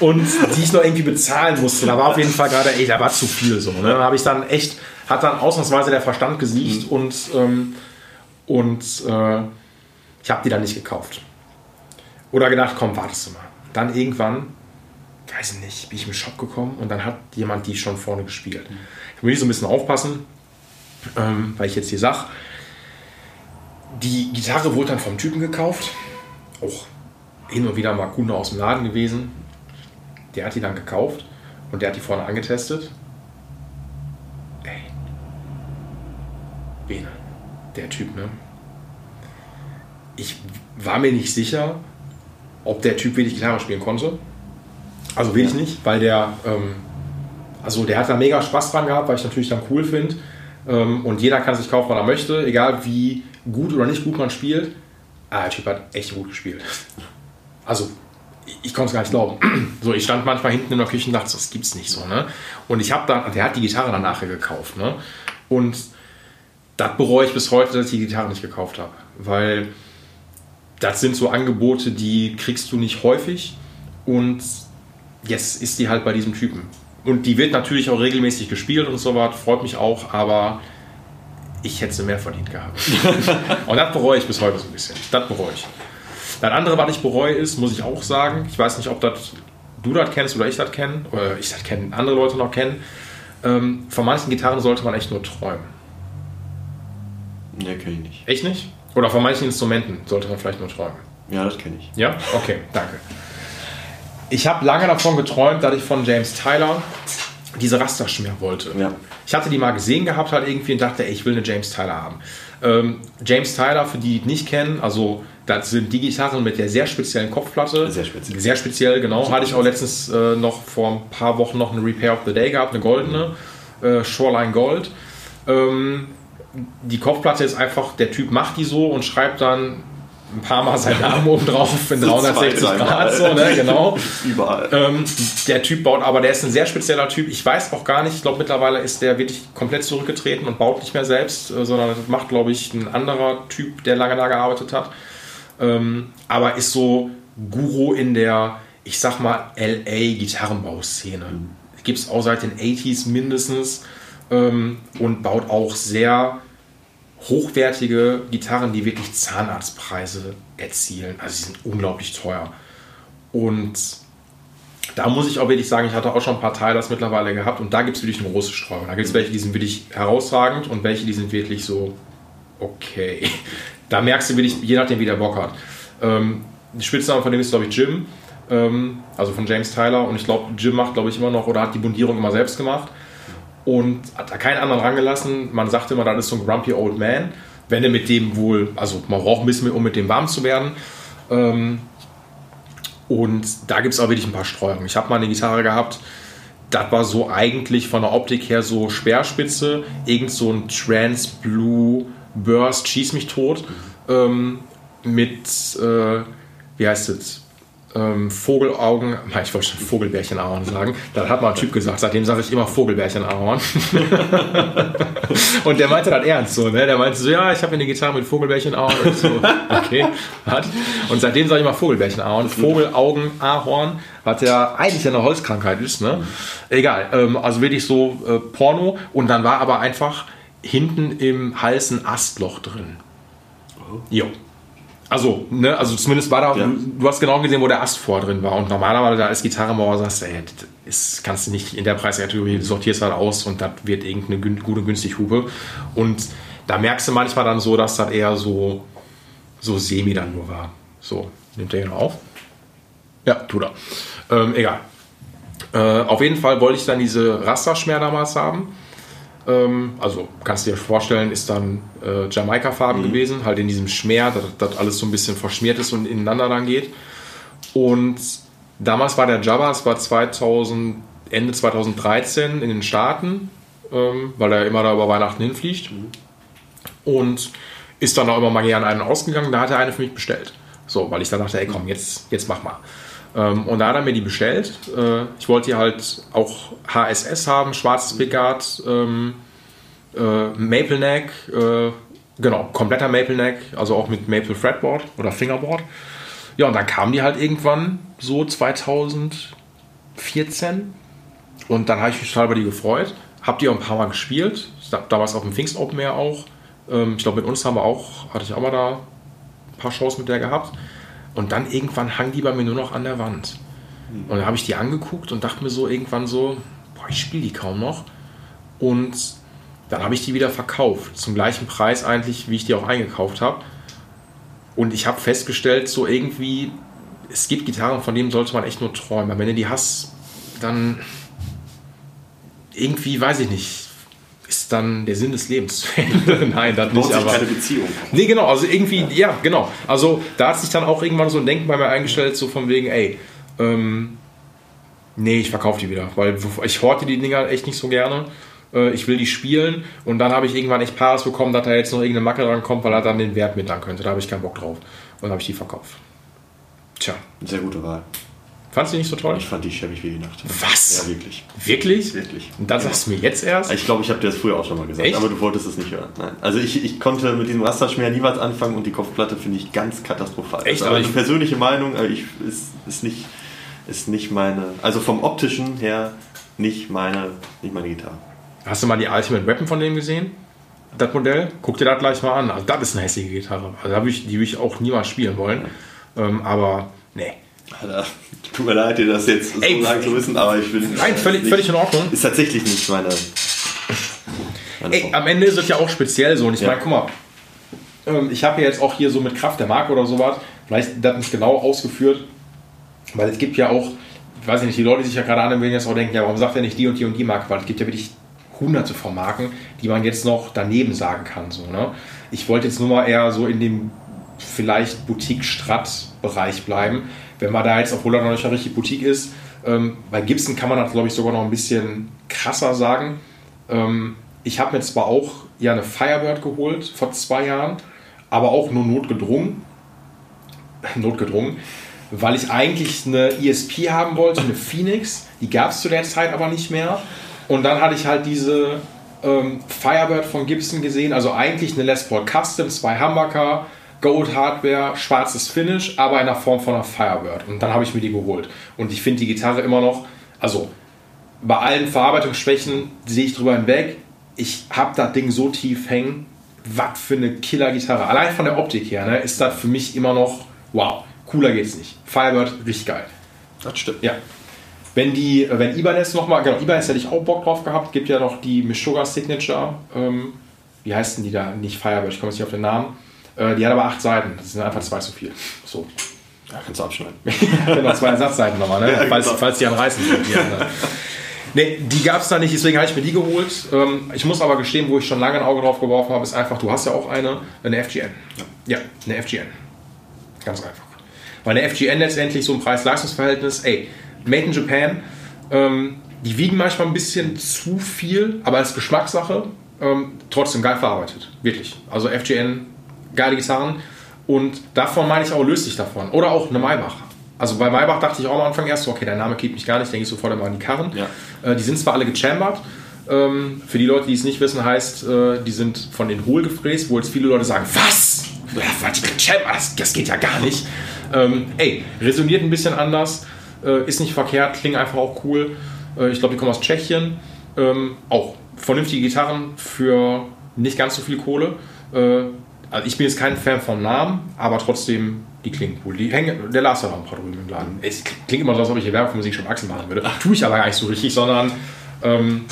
und die ich noch irgendwie bezahlen musste. Da war auf jeden Fall gerade, ey, da war zu viel so. Ne? Da habe ich dann echt, hat dann ausnahmsweise der Verstand gesiegt und, ähm, und äh, ich habe die dann nicht gekauft. Oder gedacht, komm, wartest du mal. Dann irgendwann, weiß ich nicht, bin ich im Shop gekommen und dann hat jemand die schon vorne gespielt. Ich muss so ein bisschen aufpassen, ähm, weil ich jetzt hier sage, die Gitarre wurde dann vom Typen gekauft. Auch hin und wieder mal Kunde aus dem Laden gewesen. Der hat die dann gekauft und der hat die vorne angetestet. Bene. Der Typ, ne? Ich war mir nicht sicher, ob der Typ wirklich Gitarre spielen konnte. Also will ich nicht, weil der, ähm, also der hat da mega Spaß dran gehabt, weil ich natürlich dann cool finde. Ähm, und jeder kann sich kaufen, wann er möchte, egal wie gut oder nicht gut man spielt. Ah, der Typ hat echt gut gespielt. Also, ich, konnte es gar nicht glauben. So, ich stand manchmal hinten in der Küche und dachte, das gibt's nicht so, ne? Und ich habe da, der hat die Gitarre dann nachher gekauft, ne? Und das bereue ich bis heute, dass ich die Gitarre nicht gekauft habe. Weil das sind so Angebote, die kriegst du nicht häufig. Und jetzt ist die halt bei diesem Typen. Und die wird natürlich auch regelmäßig gespielt und so was, freut mich auch, aber ich hätte sie mehr verdient gehabt. und das bereue ich bis heute so ein bisschen. Das bereue ich. Das andere, was ich bereue, ist, muss ich auch sagen, ich weiß nicht, ob das du das kennst oder ich das kenne, oder ich das kenne, andere Leute noch kennen. Ähm, von manchen Gitarren sollte man echt nur träumen. Ne, kenne ich nicht. Echt nicht? Oder von manchen Instrumenten sollte man vielleicht nur träumen. Ja, das kenne ich. Ja? Okay, danke. Ich habe lange davon geträumt, dass ich von James Tyler diese Rasterschmier wollte. Ja. Ich hatte die mal gesehen gehabt halt irgendwie und dachte, ey, ich will eine James Tyler haben. Ähm, James Tyler, für die, die nicht kennen, also das sind die Gitarren mit der sehr speziellen Kopfplatte. Sehr speziell. Sehr speziell, genau. Hatte ich auch letztens äh, noch vor ein paar Wochen noch eine Repair of the Day gehabt, eine goldene, äh, Shoreline Gold. Ähm, die Kopfplatte ist einfach, der Typ macht die so und schreibt dann ein paar Mal seinen Namen oben drauf in So 360 zwei, dreimal. Grad, so, ne, genau. Überall. Ähm, der Typ baut, aber der ist ein sehr spezieller Typ. Ich weiß auch gar nicht, ich glaube mittlerweile ist der wirklich komplett zurückgetreten und baut nicht mehr selbst, äh, sondern das macht, glaube ich, ein anderer Typ, der lange da gearbeitet hat. Ähm, aber ist so Guru in der, ich sag mal, LA Gitarrenbauszene. Gibt es auch seit den 80s mindestens ähm, und baut auch sehr hochwertige Gitarren, die wirklich Zahnarztpreise erzielen. Also sie sind unglaublich teuer. Und da muss ich auch wirklich sagen, ich hatte auch schon ein paar Tylers mittlerweile gehabt und da gibt es wirklich eine große Streuung. Da gibt es welche, die sind wirklich herausragend und welche, die sind wirklich so okay. Da merkst du wirklich, je nachdem, wie der Bock hat. Ähm, der Spitzname von dem ist, glaube ich, Jim, ähm, also von James Tyler. Und ich glaube, Jim macht, glaube ich, immer noch oder hat die Bundierung immer selbst gemacht und hat da keinen anderen rangelassen. Man sagte immer, das ist so ein grumpy old man. Wenn er mit dem wohl, also man braucht ein bisschen, um mit dem warm zu werden. Ähm, und da gibt es auch wirklich ein paar Streuungen. Ich habe mal eine Gitarre gehabt, das war so eigentlich von der Optik her so Speerspitze, irgend so ein Trans Blue Burst, schieß mich tot, ähm, mit, äh, wie heißt es, ähm, Vogelaugen, ich wollte schon Vogelbärchen-Ahorn sagen, da hat mal ein Typ gesagt, seitdem sage ich immer Vogelbärchen-Ahorn. Und der meinte das ernst so, ne? Der meinte so, ja, ich habe eine Gitarre mit Vogelbärchen-Ahorn. Und so, okay, was? Und seitdem sage ich immer Vogelbärchen-Ahorn, Vogelaugen-Ahorn, was ja eigentlich eine Holzkrankheit ist, ne? Egal, ähm, also wirklich so äh, Porno. Und dann war aber einfach hinten im Hals ein Astloch drin. Jo. Also, ne, also zumindest war da, Ja. du, hast genau gesehen, wo der Ast vor drin war. Und normalerweise da als Gitarrenbauer sagst du, ey, das ist, kannst du nicht in der Preiskategorie, du sortierst halt aus und das wird irgendeine gute, günstig Hupe. Und da merkst du manchmal dann so, dass das eher so, so semi dann nur war. So, nimmt der hier noch auf? Ja, tut er. Ähm, egal. Äh, auf jeden Fall wollte ich dann diese Rasterschmer damals haben. Ähm, also kannst du dir vorstellen, ist dann äh, Jamaika-Farben gewesen, halt in diesem Schmer, dass das alles so ein bisschen verschmiert ist und ineinander dann geht. Und damals war der Jabba, es war 2000, Ende 2013 in den Staaten, ähm, weil er immer da über Weihnachten hinfliegt. Und ist dann auch immer mal gerne einen ausgegangen, da hat er eine für mich bestellt. So, weil ich dann dachte, ey komm, jetzt, jetzt mach mal. Ähm, und da hat er mir die bestellt. Äh, ich wollte die halt auch HSS haben, schwarzes Pickguard, ähm, äh, Maple Neck, äh, genau, kompletter Maple Neck, also auch mit Maple Fretboard oder Fingerboard. Ja, und dann kamen die halt irgendwann so 2014 und dann habe ich mich total über die gefreut. Hab die auch ein paar Mal gespielt. Da- Damals auf dem Pfingst Open Air auch. Ähm, ich glaube, mit uns haben wir auch, hatte ich auch mal da ein paar Shows mit der gehabt. Und dann irgendwann hang die bei mir nur noch an der Wand. Und dann habe ich die angeguckt und dachte mir so irgendwann so, boah, ich spiele die kaum noch. Und dann habe ich die wieder verkauft. Zum gleichen Preis eigentlich, wie ich die auch eingekauft habe. Und ich habe festgestellt, so irgendwie, es gibt Gitarren, von denen sollte man echt nur träumen. Weil Wenn du die hast, dann irgendwie, weiß ich nicht, ist dann der Sinn des Lebens. Nein, das nicht, sich aber... keine Beziehung. Nee, genau, also irgendwie, ja, genau. Also da hat sich dann auch irgendwann so ein Denken bei mir eingestellt, so von wegen, ey, ähm, nee, ich verkaufe die wieder, weil ich horte die Dinger echt nicht so gerne. Äh, Ich will die spielen und dann habe ich irgendwann echt Paris bekommen, dass da jetzt noch irgendeine Macke dran kommt, weil er dann den Wert mindern könnte. Da habe ich keinen Bock drauf. Und dann habe ich die verkauft. Tja, Sehr gute Wahl. Fandst du die nicht so toll? Ich fand die schäbig wie die Nacht. Was? Ja, wirklich. Wirklich? Wirklich. Und das sagst du mir jetzt erst? Ich glaube, ich habe dir das früher auch schon mal gesagt, Echt? aber du wolltest es nicht hören. Nein. Also ich, ich konnte mit diesem Rasterschmier nie was anfangen und die Kopfplatte finde ich ganz katastrophal. Echt? Ist Aber aber eine ich- persönliche Meinung, äh, ich, ist, ist, nicht, ist nicht meine, also vom optischen her nicht meine, nicht meine Gitarre. Hast du mal die Ultimate Weapon von dem gesehen? Das Modell? Guck dir das gleich mal an. Also, das ist eine hässliche Gitarre. Also, die würde ich auch niemals spielen wollen. Ähm, aber, nee. Alter, tut mir leid, dir das jetzt Ey, so sagen zu müssen, aber ich bin. Nein, völlig, nicht, völlig in Ordnung. Ist tatsächlich nicht meine. meine Ey, am Ende ist es ja auch speziell so. Und ich Ja. meine, guck mal, ähm, ich habe ja jetzt auch hier so mit Kraft der Marke oder sowas, vielleicht das nicht genau ausgeführt, weil es gibt ja auch, ich weiß nicht, die Leute, die sich ja gerade anmelden, jetzt auch denken, ja, warum sagt er nicht die und die und die Marke? Weil es gibt ja wirklich hunderte von Marken, die man jetzt noch daneben sagen kann. So, ne? Ich wollte jetzt nur mal eher so in dem vielleicht Boutique-Strat-Bereich bleiben. Wenn man da jetzt, obwohl er noch nicht richtig Boutique ist, ähm, bei Gibson kann man das, glaube ich, sogar noch ein bisschen krasser sagen. Ähm, ich habe mir zwar auch ja eine Firebird geholt vor zwei Jahren, aber auch nur notgedrungen. notgedrungen, weil ich eigentlich eine ESP haben wollte, eine Phoenix. Die gab es zu der Zeit aber nicht mehr. Und dann hatte ich halt diese ähm, Firebird von Gibson gesehen, also eigentlich eine Les Paul Custom, zwei Humbucker, Gold Hardware, schwarzes Finish, aber in der Form von einer Firebird. Und dann habe ich mir die geholt. Und ich finde die Gitarre immer noch, also bei allen Verarbeitungsschwächen sehe ich drüber hinweg. Ich habe das Ding so tief hängen. Was für eine Killer-Gitarre. Allein von der Optik her ne, ist das für mich immer noch wow. Cooler geht's nicht. Firebird, richtig geil. Das stimmt. Ja. Wenn die, wenn Ibanez nochmal, genau, Ibanez hätte ich auch Bock drauf gehabt, gibt ja noch die Meshuggah Signature. Ähm, wie heißt denn die da? Nicht Firebird, ich komme jetzt nicht auf den Namen. Äh, die hat aber acht Seiten. Das sind einfach zwei zu viel. So. Ja, kannst du abschneiden. genau, zwei Ersatzseiten nochmal, ne? Ja, falls, genau. falls die anreißen. sind, Die anderen. Nee, die gab es da nicht, deswegen habe ich mir die geholt. Ähm, ich muss aber gestehen, wo ich schon lange ein Auge drauf geworfen habe, ist einfach, du hast ja auch eine, eine FGN. Ja, eine FGN. Ganz einfach. Weil eine FGN letztendlich so ein Preis-Leistungs-Verhältnis, ey, Made in Japan, ähm, die wiegen manchmal ein bisschen zu viel, aber als Geschmackssache ähm, trotzdem geil verarbeitet. Wirklich. Also FGN, geile Gitarren. Und davon meine ich auch, löst sich davon. Oder auch eine Maybach. Also bei Maybach dachte ich auch am Anfang erst, so, okay, der Name kippt mich gar nicht, denke ich sofort immer an die Karren. Ja. Äh, die sind zwar alle gechambert, ähm, für die Leute, die es nicht wissen, heißt, äh, die sind von den Hohl gefräst, wo jetzt viele Leute sagen, was? Ja, was, gechambert? Das, das geht ja gar nicht. Ähm, ey, resoniert ein bisschen anders, äh, ist nicht verkehrt, klingt einfach auch cool. Äh, ich glaube, die kommen aus Tschechien. Ähm, auch vernünftige Gitarren für nicht ganz so viel Kohle. Also ich bin jetzt kein Fan von Namen, aber trotzdem, die klingen cool. Die hängen, der las da noch ein paar drüben im Laden. Es klingt immer so, als ob ich hier Werbung für Musik schon Achsen machen würde. Tue ich aber gar nicht so richtig, sondern ähm,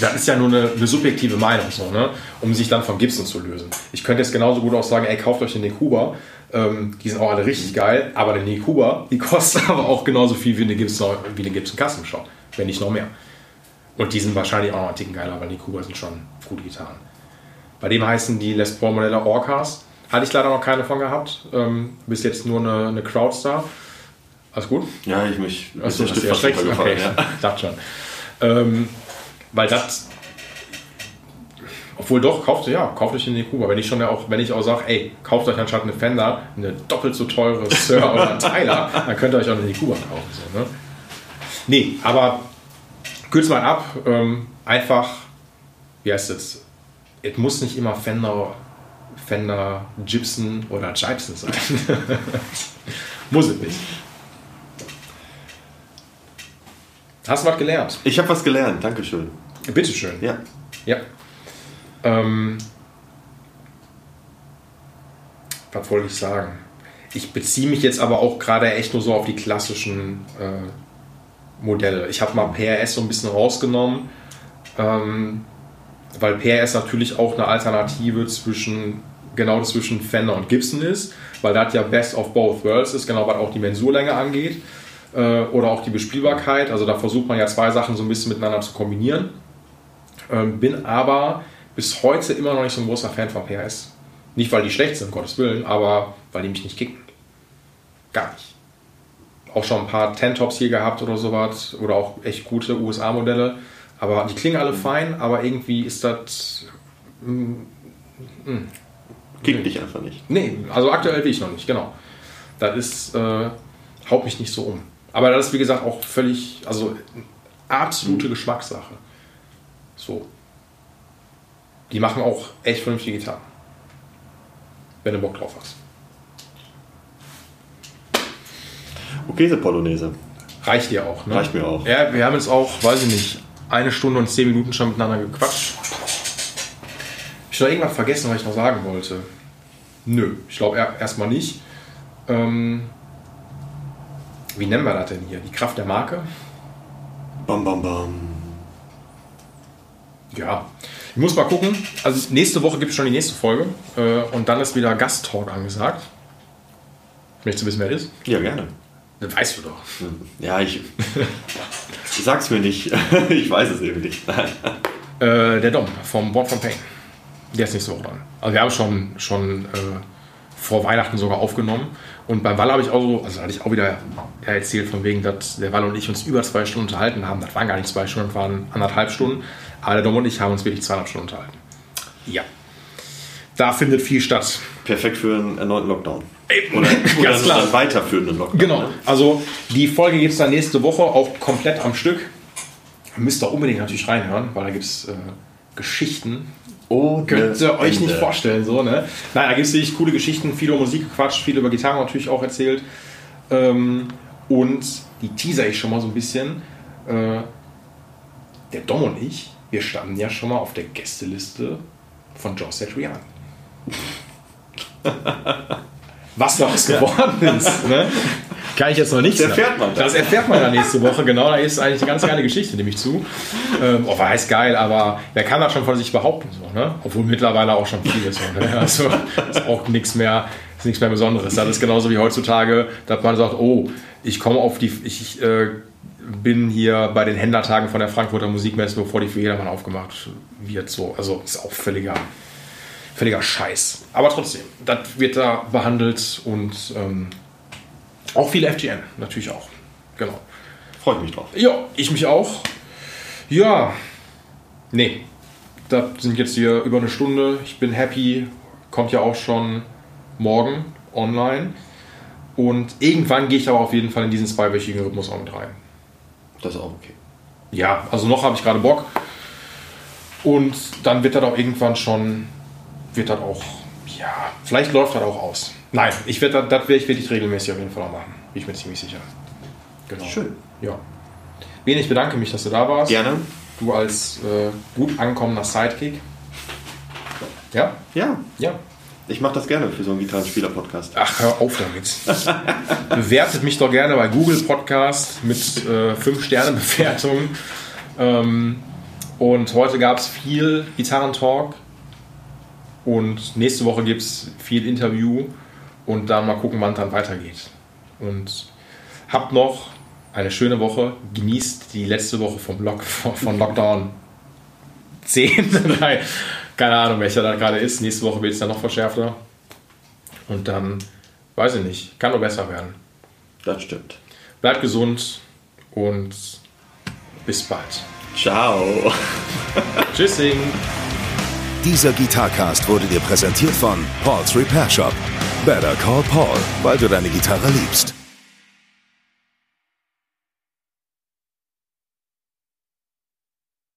das ist ja nur eine, eine subjektive Meinung, so, ne? um sich dann von Gibson zu lösen. Ich könnte jetzt genauso gut auch sagen, ey, kauft euch den Nekuba. Ähm, die sind auch alle richtig geil, aber der Nekuba, die kostet aber auch genauso viel wie eine Gibson, wie eine Gibson Custom Shop, wenn nicht noch mehr. Und die sind wahrscheinlich auch noch ein Ticken geiler, weil Nekuba sind schon gute Gitarren. Bei dem heißen die Les Paul Modelle Orcas. Hatte ich leider noch keine von gehabt. Ähm, bis jetzt nur eine, eine Crowdstar. Alles gut? Ja, ich mich. Achso, das ist ja schlecht. Okay. ja. dachte schon. Ähm, weil das. Obwohl doch, kauft ja, kauft euch den Nekuba. Wenn ich schon auch, wenn ich auch sage, ey, kauft euch anstatt eine Fender eine doppelt so teure Sir oder einen Tyler, dann könnt ihr euch auch eine Nekuba kaufen. So, ne? Nee, aber kürz mal ab. Ähm, einfach, wie heißt es? Es muss nicht immer Fender, Fender, Gibson oder Gibson sein. muss es nicht. Hast du was gelernt? Ich habe was gelernt, Dankeschön. Bitteschön. Ja. Ja. Ähm, was wollte ich sagen? Ich beziehe mich jetzt aber auch gerade echt nur so auf die klassischen äh, Modelle. Ich habe mal PRS so ein bisschen rausgenommen, ähm, weil PRS natürlich auch eine Alternative zwischen genau zwischen Fender und Gibson ist, weil das ja Best of Both Worlds ist, genau was auch die Mensurlänge angeht äh, oder auch die Bespielbarkeit. Also da versucht man ja zwei Sachen so ein bisschen miteinander zu kombinieren. Ähm, bin aber bis heute immer noch nicht so ein großer Fan von PRS. Nicht, weil die schlecht sind, Gottes Willen, aber weil die mich nicht kicken. Gar nicht. Auch schon ein paar Ten-Tops hier gehabt oder sowas. Oder auch echt gute USA-Modelle. Aber die klingen alle fein, aber irgendwie ist das. mm, mm. Kickt dich einfach nicht. Nee, also aktuell will ich noch nicht, genau. Das ist, äh, haut mich nicht so um. Aber das ist, wie gesagt, auch völlig, also absolute Geschmackssache. So. Die machen auch echt vernünftige Gitarren. Wenn du Bock drauf hast. Okay, Polonaise. Reicht dir auch, ne? Reicht mir auch. Ja, wir haben jetzt auch, weiß ich nicht, eine Stunde und zehn Minuten schon miteinander gequatscht. Ich noch irgendwas vergessen, was ich noch sagen wollte. Nö, ich glaube er- erstmal nicht. Ähm, wie nennen wir das denn hier? Die Kraft der Marke? Bam, bam, bam. Ja. Ich muss mal gucken. Also nächste Woche gibt es schon die nächste Folge. Äh, und dann ist wieder Gasttalk angesagt. Möchtest du wissen, wer das ist? Ja, gerne. Das weißt du doch. Ja, ich. Sag's mir nicht. ich weiß es eben nicht. Äh, der Dom vom Board from Pain. Der ist nächste Woche dran. Also wir haben schon, schon äh, vor Weihnachten sogar aufgenommen. Und beim Wall habe ich auch so, also hatte ich auch wieder erzählt, von wegen, dass der Wall und ich uns über zwei Stunden unterhalten haben. Das waren gar nicht zwei Stunden, das waren anderthalb Stunden. Aber der Dom und ich haben uns wirklich zweieinhalb Stunden unterhalten. Ja. Da findet viel statt. Perfekt für einen erneuten Lockdown. Oder, oder ganz klar. weiterführenden Lockdown. Genau, also die Folge gibt es dann nächste Woche auch komplett am Stück. Müsst ihr unbedingt natürlich reinhören, weil da gibt es äh, Geschichten. Oh, Könnt ihr euch nicht Ende. vorstellen, so, ne? Nein, da gibt es wirklich coole Geschichten, viel über Musik gequatscht, viel über Gitarre natürlich auch erzählt. Ähm, und die teaser ich schon mal so ein bisschen. Äh, der Dom und ich, wir standen ja schon mal auf der Gästeliste von Joe Satriani. Was daraus geworden ist, ne? kann ich jetzt noch nicht Das sagen. erfährt man dann. Das erfährt man dann nächste Woche, genau. Da ist eigentlich eine ganz geile Geschichte, nehme ich zu. Ähm, oh, war heißt geil, aber wer kann das schon von sich behaupten? So, ne? Obwohl mittlerweile auch schon viel ist. So, ne? Also ist auch nichts mehr, ist nichts mehr Besonderes. Das ist genauso wie heutzutage, dass man sagt, oh, ich komme auf die, ich äh, bin hier bei den Händlertagen von der Frankfurter Musikmesse, bevor die für jedermann aufgemacht wird. So, also ist auch völliger, völliger Scheiß. Aber trotzdem, das wird da behandelt und ähm, auch viel FGN, natürlich auch. Genau. Freue ich mich drauf. Ja, ich mich auch. Ja, nee, das sind jetzt hier über eine Stunde. Ich bin happy. Kommt ja auch schon morgen online. Und irgendwann gehe ich aber auf jeden Fall in diesen zweiwöchigen Rhythmus auch mit rein. Das ist auch okay. Ja, also noch habe ich gerade Bock. Und dann wird das auch irgendwann schon, wird das auch, ja, vielleicht läuft das auch aus. Nein, ich werde das, das werde ich wirklich regelmäßig auf jeden Fall auch machen. Bin ich mir ziemlich sicher. Genau. Schön. Ja. Ben, ich bedanke mich, dass du da warst. Gerne. Du als äh, gut ankommender Sidekick. Ja? Ja, Ja. ich mache das gerne für so einen Gitarrenspieler-Podcast. Ach, hör auf damit. Bewertet mich doch gerne bei Google Podcast mit 5-Sterne-Bewertung. ähm, und heute gab es viel Gitarrentalk. Und nächste Woche gibt es viel Interview. Und dann mal gucken, wann es dann weitergeht. Und habt noch eine schöne Woche. Genießt die letzte Woche vom Lock, von, Lockdown 10. Nein, keine Ahnung, welcher da gerade ist. Nächste Woche wird es dann noch verschärfter. Und dann, weiß ich nicht, kann nur besser werden. Das stimmt. Bleibt gesund und bis bald. Ciao. Tschüssing. Dieser Gitarcast wurde dir präsentiert von Paul's Repair Shop. Better call Paul, weil du deine Gitarre liebst.